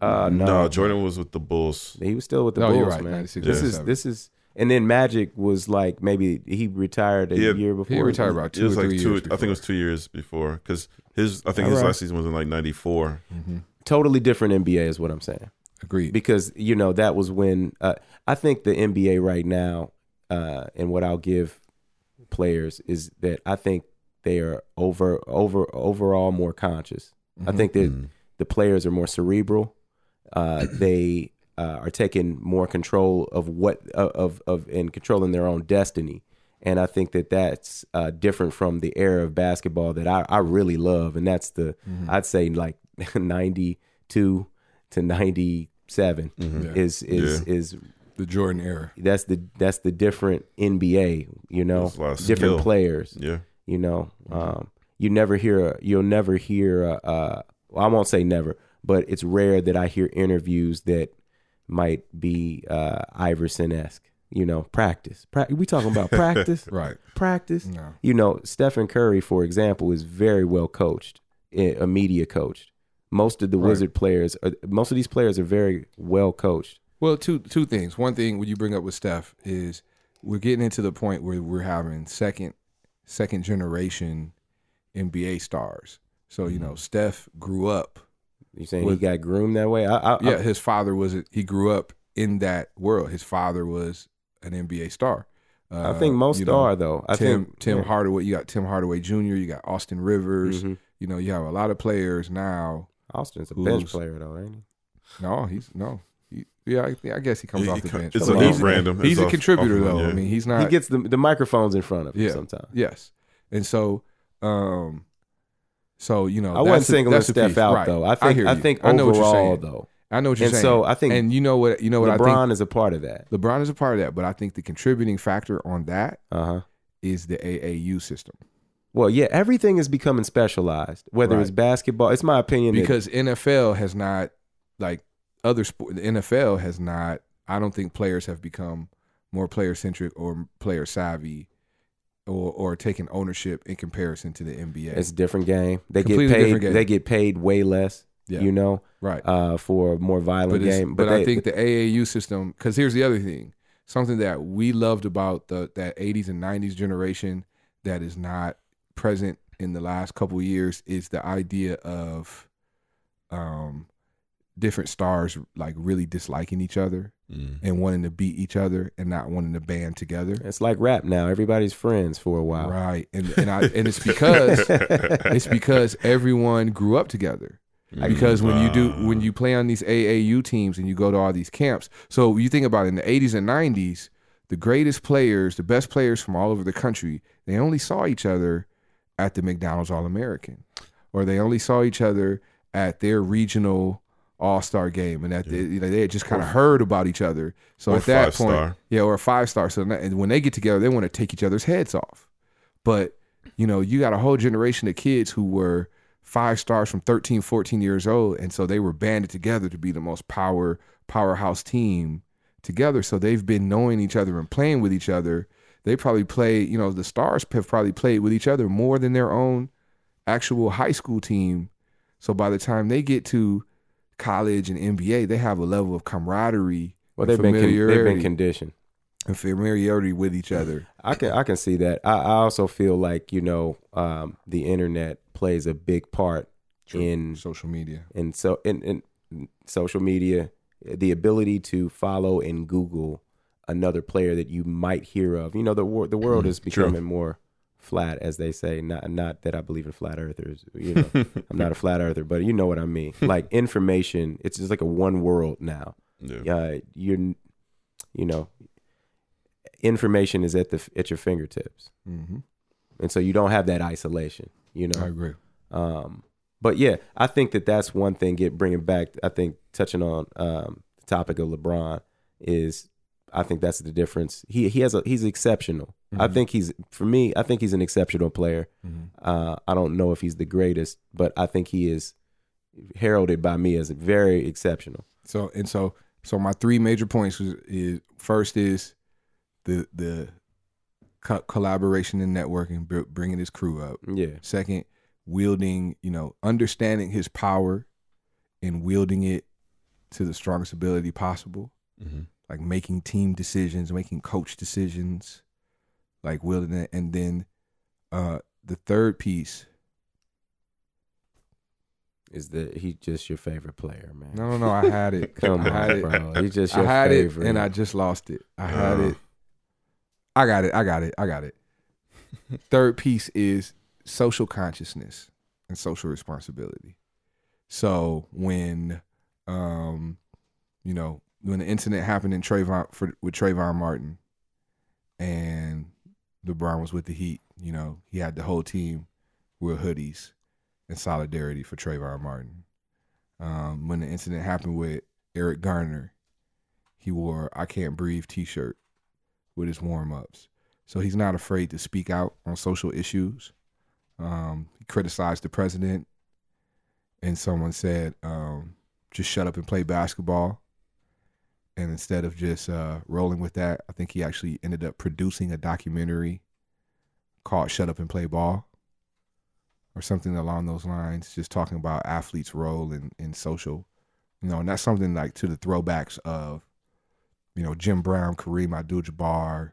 Uh, no. Jordan was with the Bulls. he was still with the No, Bulls, you're right, man. 96, This is this is and then Magic was like maybe he retired a He had- year before. He retired about It two or was like three two. years. I think it was two years before because his. I think All his right. last season was in like '94. hmm Totally different NBA is what I'm saying. Agreed. because you know that was when uh, I think the NBA right now, uh, and what I'll give players is that I think they are over over overall more conscious. Mm-hmm. I think that Mhm. the players are more cerebral. Uh, they uh, are taking more control of what of of and controlling their own destiny. And I think that that's uh, different from the era of basketball that I, I really love, and that's the Mm-hmm. I'd say like [laughs] ninety two to ninety seven Mhm. Yeah. is is is the Jordan era. that's the that's the different NBA. You know, There's a lot of different skill. players. Yeah. You know, um, you never hear you'll never hear. Uh, uh, well, I won't say never, but it's rare that I hear interviews that might be uh, Iverson esque. You know, practice. Pra- we talking about practice, [laughs] Right. practice. No. You know, Stephen Curry, for example, is very well coached, a media coached. Most of the Right. Wizard players, are, most of these players are very well coached. Well, two two things. One thing when you bring up with Steph is we're getting into the point where we're having second second generation NBA stars. So you Mm-hmm. know, Steph grew up. You saying With- he got groomed that way? I, I, Yeah, I, his father was. He grew up in that world. His father was an NBA star. I Uh, think most you know, are though. I Tim think Tim yeah. Hardaway. You got Tim Hardaway Jr. You got Austin Rivers. Mhm. You know, you have a lot of players now. Austin's a Who's- bench player though, ain't he? No, he's no. He, yeah, I, yeah, I guess he comes He- off the co- bench. it's a- he's, it's random. He's It's a off- contributor off the- though. I mean, he's not. he gets the the microphones in front of him Yeah. sometimes. Yes, and so, um, so you know, I wasn't singling Steph piece. out Right. though. I think I, you. think I know what you're saying. though, I know what you're and saying. so I think and you know what you know what I LeBron think. is a part of that. LeBron is a part of that, but I think the contributing factor on that Uh huh. is the AAU system Well, yeah, everything is becoming specialized. Whether it's basketball, it's my opinion that because NFL has not like other sport. The NFL has not. I don't think players have become more player centric or player savvy. Or, or taking ownership in comparison to the NBA. it's a different game. They get paid. They get paid way less. Yeah. You know, right. uh, for a more violent but, game. but, they, I think the AAU system, because here's the other thing, something that we loved about the that 80s and 90s generation that is not present in the last couple of years is the idea of um, different stars like really disliking each other Mm. and wanting to beat each other and not wanting to band together. It's like rap now. Everybody's friends for a while. Right, and and I and it's because [laughs] it's because everyone grew up together. Because when you do when you play on these AAU teams and you go to all these camps, so you think about it, in the 80s and 90s, the greatest players, the best players from all over the country, they only saw each other at the McDonald's All American, or they only saw each other at their regional All Star game, and that they, you know, they had just kind of heard about each other. So at that point, star. yeah, or a five star. So that- and when they get together, they want to take each other's heads off. But you know, you got a whole generation of kids who were five stars from 13, 14 years old, and so they were banded together to be the most power powerhouse team together. So they've been knowing each other and playing with each other. They probably play, you know, the stars have probably played with each other more than their own actual high school team. So by the time they get to college and NBA, they have a level of camaraderie, Well, they've been con- they've been conditioned. and familiarity with each other. I can I can see that. I, I also feel like you know um, the internet plays a big part in social media. and so in, in social media, the ability to follow and Google another player that you might hear of. You know, the wor- the world is true. becoming more flat, as they say. Not not that I believe in flat earthers. You know, [laughs] I'm not a flat earther, but you know what I mean. Like information, it's just like a one world now. Yeah. Uh, you're, you know, information is at the at your fingertips, Mm-hmm. and so you don't have that isolation. You know, I agree. um, but yeah, I think that that's one thing. Get bringing back, I think touching on um, the topic of LeBron is, I think that's the difference. He he has a he's exceptional. I Mhm. think he's for me. I think he's an exceptional player. Mhm. Uh, I don't know if he's the greatest, but I think he is heralded by me as very exceptional. So and so so my three major points is, is first is the the co- collaboration and networking, br- bringing his crew up. Yeah, Second, wielding, you know, understanding his power and wielding it to the strongest ability possible. Mhm. Like making team decisions, making coach decisions, like wielding it. And then uh the third piece. is that he just your favorite player, man? No, no, no. I had it. [laughs] Come I had on, it. bro. He's just I had favorite. it and I just lost it. I had it. I got it. I got it. I got it. Third piece is social consciousness and social responsibility. So when, um, you know, when the incident happened in Trayvon for, with Trayvon Martin, and LeBron was with the Heat, you know, he had the whole team wear hoodies in solidarity for Trayvon Martin. Um, when the incident happened with Eric Garner, he wore "I Can't Breathe" T-shirt with his warm-ups. So he's not afraid to speak out on social issues. Um, he criticized the president, and someone said, um, "Just shut up and play basketball." And instead of just uh, rolling with that, I think he actually ended up producing a documentary called "Shut Up and Play Ball." or something along those lines, just talking about athletes' role in, in social, you know, and that's something like to the throwbacks of, you know, Jim Brown, Kareem Abdul-Jabbar,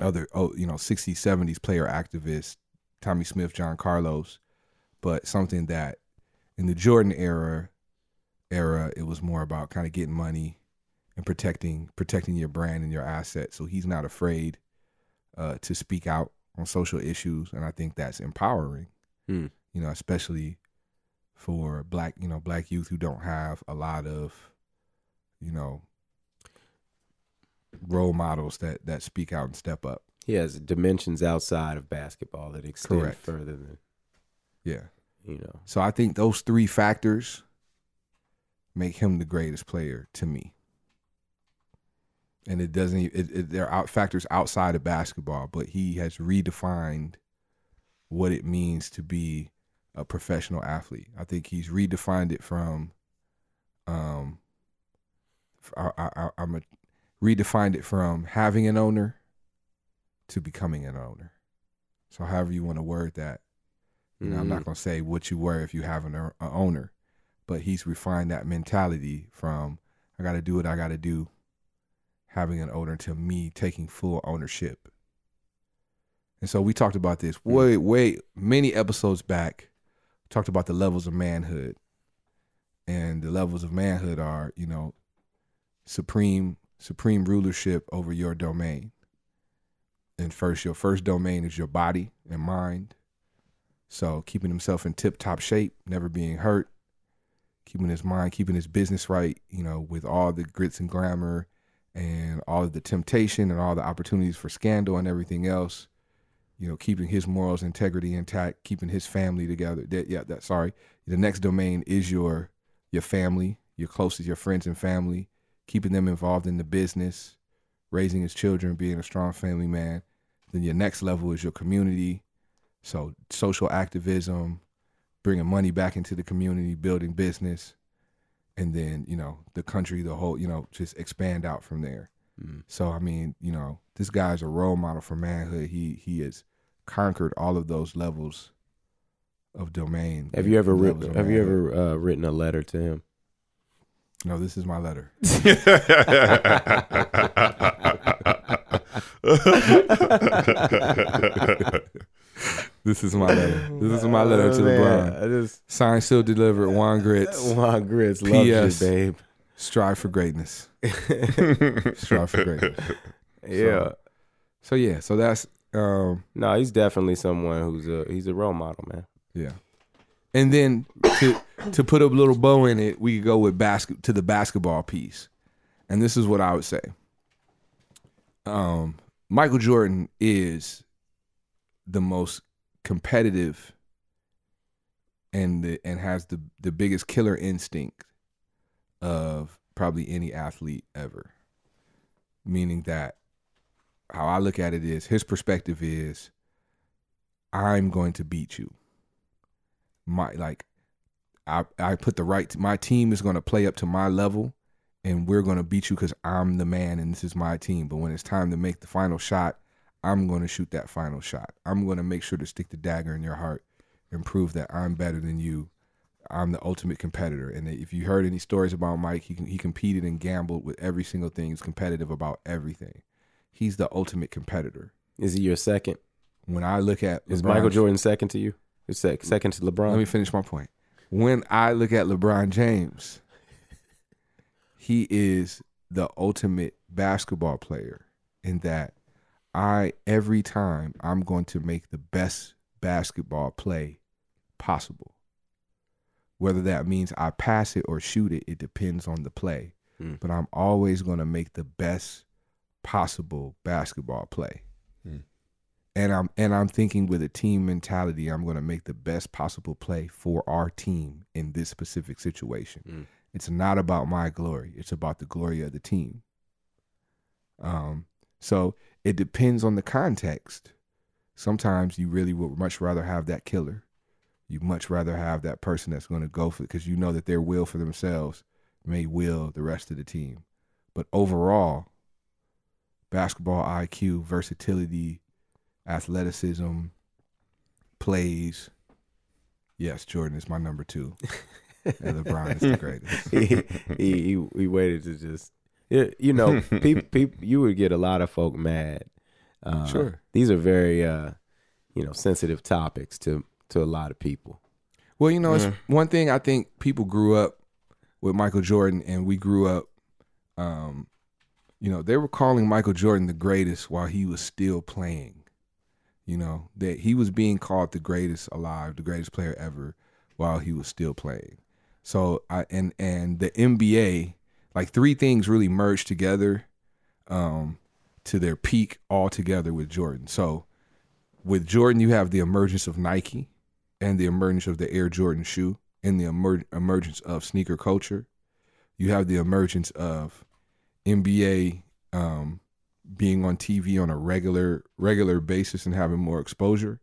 other, oh, you know, 60s, 70s player activists, Tommie Smith, John Carlos, but something that in the Jordan era, era, it was more about kind of getting money and protecting protecting your brand and your asset. So he's not afraid uh, to speak out on social issues, and I think that's empowering. Hmm. You know, especially for black, you know, black youth who don't have a lot of, you know, role models that that speak out and step up. He has dimensions outside of basketball that extend Correct. further than Yeah. you know. So I think those three factors make him the greatest player to me. And it doesn't. It, it, there are out factors outside of basketball, but he has redefined what it means to be a professional athlete. I think he's redefined it from. Um, I, I, I'm a redefined it from having an owner to becoming an owner. So however you want to word that, you know, I'm not Mhm. gonna say what you were if you have an, a owner, but he's refined that mentality from I got to do what I got to do, having an owner to me taking full ownership. And so we talked about this hmm. way, way many episodes back. Talked about the levels of manhood, and the levels of manhood are, you know, supreme supreme rulership over your domain. And first, your first domain is your body and mind. So keeping himself in tip top shape, never being hurt, keeping his mind, keeping his business right, you know, with all the grits and glamour and all the temptation and all the opportunities for scandal and everything else, you know, keeping his morals integrity intact, keeping his family together. That yeah, that sorry. The next domain is your your family, your closest, your friends and family, keeping them involved in the business, raising his children, being a strong family man. Then your next level is your community. So social activism, bringing money back into the community, building business, and then you know the country, the whole, you know, just expand out from there. So I mean, you know, this guy's a role model for manhood. He he has conquered all of those levels of domain. Have you ever written? Have you ever uh, written a letter to him? No, this is my letter. [laughs] [laughs] [laughs] [laughs] This is my letter. This is my letter to Oh, man. LeBron. I just Signed, sealed, delivered. Juan Grits. Juan Grits loves you, P.S. babe. Strive for greatness. [laughs] Strive for greatness. [laughs] Yeah. So yeah, so that's um No, he's definitely someone who's a he's a role model, man. yeah. And then to to put a little bow in it, we could go with basket to the basketball piece. And this is what I would say. Um Michael Jordan is the most competitive and the and has the the biggest killer instinct of probably any athlete ever. Meaning that how I look at it is his perspective is I'm going to beat you. My like I I put the right my team is going to play up to my level and we're going to beat you cuz I'm the man and this is my team. But when it's time to make the final shot, I'm going to shoot that final shot. I'm going to make sure to stick the dagger in your heart and prove that I'm better than you. I'm the ultimate competitor. And if you heard any stories about Mike, he he competed and gambled with every single thing. He's competitive about everything. He's the ultimate competitor. Is he your second? When I look at Is LeBron- Michael Jordan second to you? Is sec- second to LeBron? Let me finish my point. When I look at LeBron James, he is the ultimate basketball player in that I every time I'm going to make the best basketball play possible. Whether that means I pass it or shoot it, it depends on the play. Hmm. But I'm always going to make the best possible basketball play. Hmm. And I'm and I'm thinking with a team mentality, I'm going to make the best possible play for our team in this specific situation. Hmm. It's not about my glory; it's about the glory of the team. Um, so it depends on the context. Sometimes you really would much rather have that killer. You much rather have that person that's going to go for it because you know that their will for themselves may will the rest of the team. But overall, basketball IQ, versatility, athleticism, plays. Yes, Jordan is my number two. [laughs] and LeBron is the greatest. he, he he he waited to just you you know [laughs] people people you would get a lot of folk mad. Uh, Sure. these are very uh, you know sensitive topics to to a lot of people. Well, you know, it's one thing I think people grew up with Michael Jordan, and we grew up. Um, you know, they were calling Michael Jordan the greatest while he was still playing. You know that he was being called the greatest alive, the greatest player ever, while he was still playing. So I and and the NBA, like three things really merged together, um, to their peak all together with Jordan. So with Jordan, you have the emergence of Nike and the emergence of the Air Jordan shoe and the emer- emergence of sneaker culture. You have the emergence of NBA um, being on TV on a regular regular basis and having more exposure.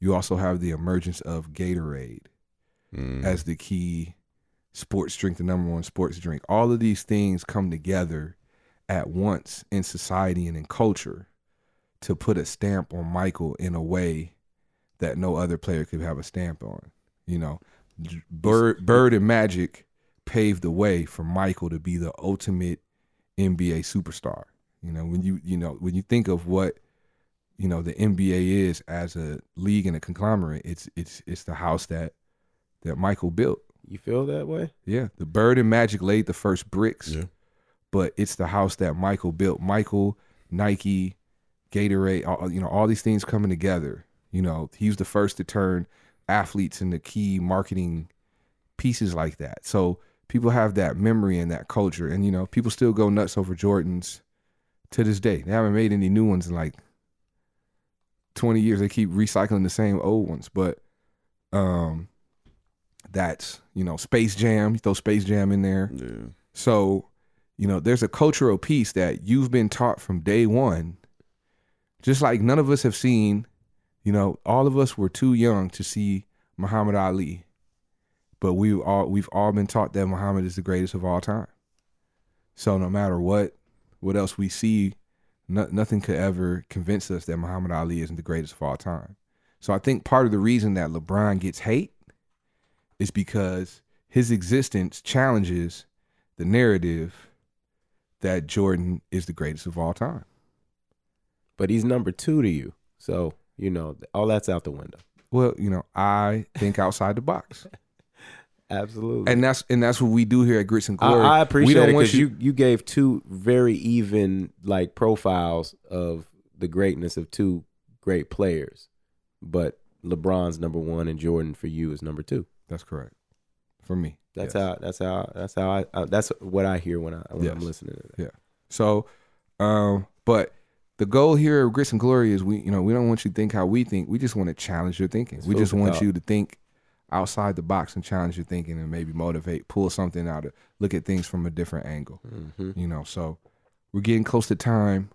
You also have the emergence of Gatorade Mm. as the key sports drink, the number one sports drink. All of these things come together at once in society and in culture to put a stamp on Michael in a way that no other player could have a stamp on. You know, Bird, Bird and Magic paved the way for Michael to be the ultimate NBA superstar. You know, when you you know when you think of what you know the NBA is as a league and a conglomerate, it's it's it's the house that that Michael built. You feel that way? Yeah, the Bird and Magic laid the first bricks, Yeah. but it's the house that Michael built. Michael, Nike, Gatorade, all, you know, all these things coming together. You know, he was the first to turn athletes into key marketing pieces like that. So people have that memory and that culture, and you know, people still go nuts over Jordans to this day. They haven't made any new ones in like twenty years. They keep recycling the same old ones, but um, that's you know, Space Jam. You throw Space Jam in there. Yeah. So, you know, there's a cultural piece that you've been taught from day one. Just like none of us have seen, you know, all of us were too young to see Muhammad Ali. But we all we've all been taught that Muhammad is the greatest of all time. So no matter what what else we see, no, nothing could ever convince us that Muhammad Ali isn't the greatest of all time. So I think part of the reason that LeBron gets hate is because his existence challenges the narrative that Jordan is the greatest of all time. But he's number two to you. So, you know, all that's out the window. Well, you know, I think outside the box, [laughs] Absolutely. and that's and that's what we do here at Grits and Glory. I, I we appreciate don't it want because you, you gave two very even like profiles of the greatness of two great players, but LeBron's number one and Jordan for you is number two. That's correct for me. That's Yes. how. That's how. That's how I. Uh, that's what I hear when I when I'm listening to that. Yeah. So, um, but the goal here of Grits and Glory is we, you know, we don't want you to think how we think. We just want to challenge your thinking. We just want you to think outside the box and challenge your thinking and maybe motivate, pull something out of, look at things from a different angle. hmm You know, so we're getting close to time.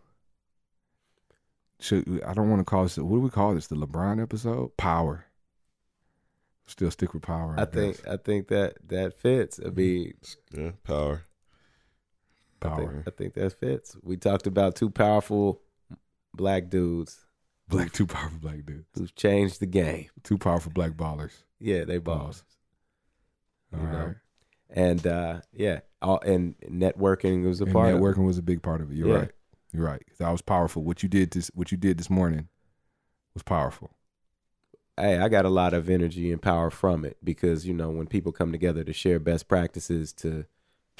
Should I don't want to call this what do we call this? The LeBron episode? Power. Still stick with power. I think. guess. I think that that fits. I mean, Yeah. Power. I think, power. I think that fits. We talked about two powerful black dudes Black two powerful black dudes. who've changed the game. Two powerful black ballers. Yeah, they balls. All You right. know, And uh, yeah, all and networking was a And part. of it. networking was a big part of it. You're Yeah. right. You're right. That was powerful. What you did this what you did this morning was powerful. Hey, I got a lot of energy and power from it because you know when people come together to share best practices to,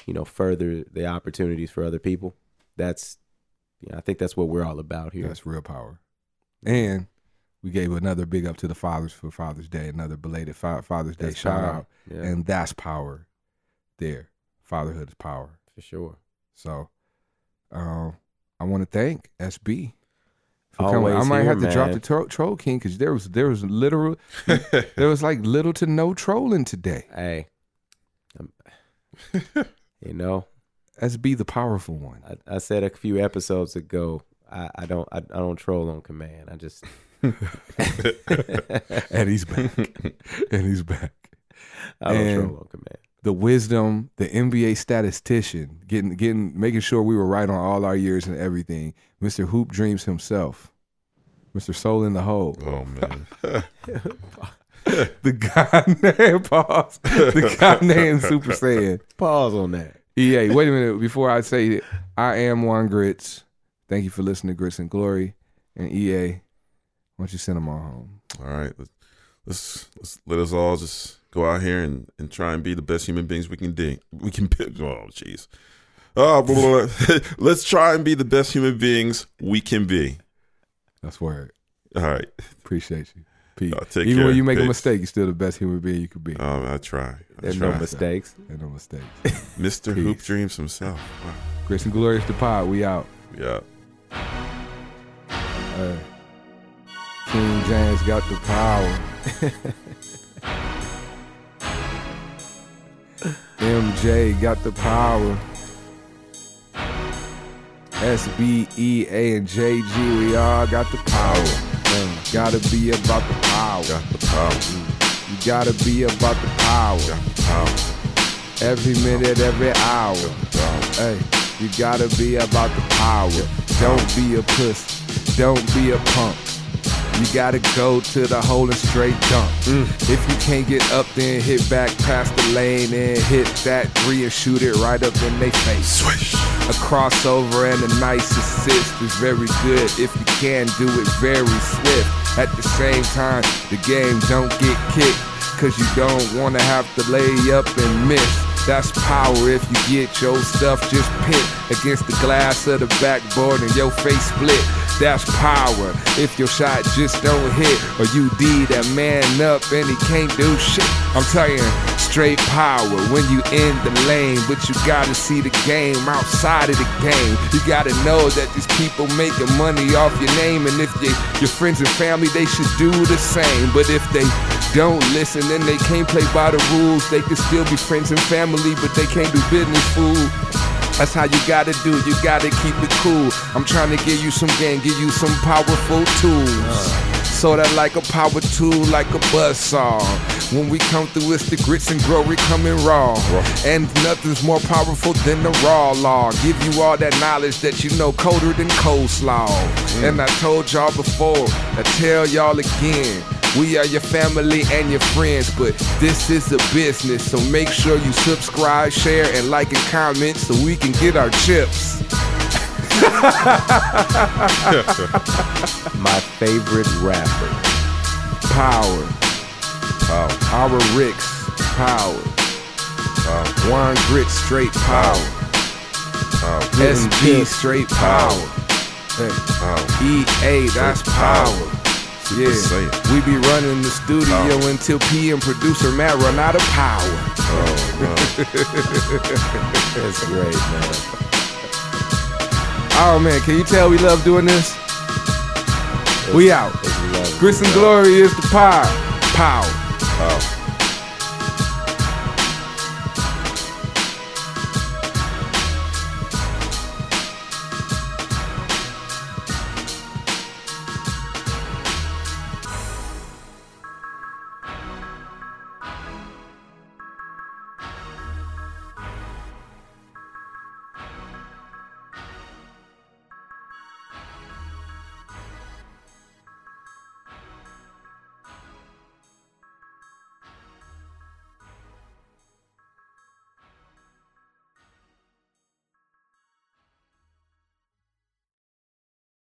you know, further the opportunities for other people. That's, yeah, I think that's what we're all about here. That's real power. And we gave another big up to the fathers for Father's Day, another belated Fa- Father's Day That's shout power. out. Yeah, And that's power there. Fatherhood is power. for sure. So um, I want to thank SB. Coming. I might here, have to drop the tro- troll king because there was there was literal [laughs] there was like little to no trolling today. Hey, um, you know, SB the powerful one. I, I said a few episodes ago, I, I don't, I, I don't troll on command. I just, [laughs] and he's back. [laughs] and he's back. I don't And- troll on command. The wisdom, the NBA statistician, getting getting making sure we were right on all our years and everything. Mr. Hoop Dreams himself. Mr. Soul in the Hole. Oh man. [laughs] The guy named pause. The guy named Super Saiyan. Pause on that. EA, wait a minute. Before I say it, I am Juan Grits. Thank you for listening to Grits and Glory. And EA, why don't you send them all home? All right. Let's, let's let's let us all just go out here and, and try and be the best human beings we can be. We can be. [laughs] Oh, jeez. Oh, blah, blah, blah. let's try and be the best human beings we can be. That's word. All right. Appreciate you. Peace. Uh, take Even care. when you make a mistake, you're still the best human being you could be. Um, I try. I There's try. no mistakes. [laughs] Ain't no mistakes. Mr. Hoop Dreams himself. Wow. Grits and Glorious the pod. We out. Yeah. Hey. King James got the power. [laughs] MJ got the power. SB, EA, and JG, we all got the power. Man, gotta be about the power. Got the power. Mm. You gotta be about the power. Got the power. Every minute, every hour. Hey, you gotta be about the power. Don't be a puss. Don't be a punk. You gotta go to the hole and straight dunk. Mm. If you can't get up, then hit back past the lane and hit that three and shoot it right up in their face. Swish. A crossover and a nice assist is very good if you can do it very swift. At the same time, the game don't get kicked. cause you don't wanna have to lay up and miss. That's power if you get your stuff just pit against the glass of the backboard and your face split. That's power if your shot just don't hit or you D that man up and he can't do shit. I'm telling you, straight power when you in the lane, but you gotta see the game outside of the game. You gotta know that these people making money off your name, and if you, your friends and family, they should do the same. But if they don't listen, then they can't play by the rules. They can still be friends and family, but they can't do business, fool. That's how you gotta do. You gotta keep it cool. I'm trying to give you some game, give you some powerful tools. Uh. So that like a power tool, like a buzz saw. When we come through, it's the grits and glory coming raw. And nothing's more powerful than the raw law. Give you all that knowledge that you know colder than coleslaw. Mm. And I told y'all before, I tell y'all again. We are your family and your friends, but this is a business. So make sure you subscribe, share, and like and comment so we can get our chips. [laughs] My favorite rapper. Power. Power. Our Ricks. Power. Power. Juan Grit straight power. Power. SG straight power. Hey. Power. EA, that's power. Yeah, we be running the studio Power. until P and producer Matt run out of power. Oh. [laughs] That's great, man. Oh man, can you tell we love doing this? We out. Grits and glory is the power. Power. Power.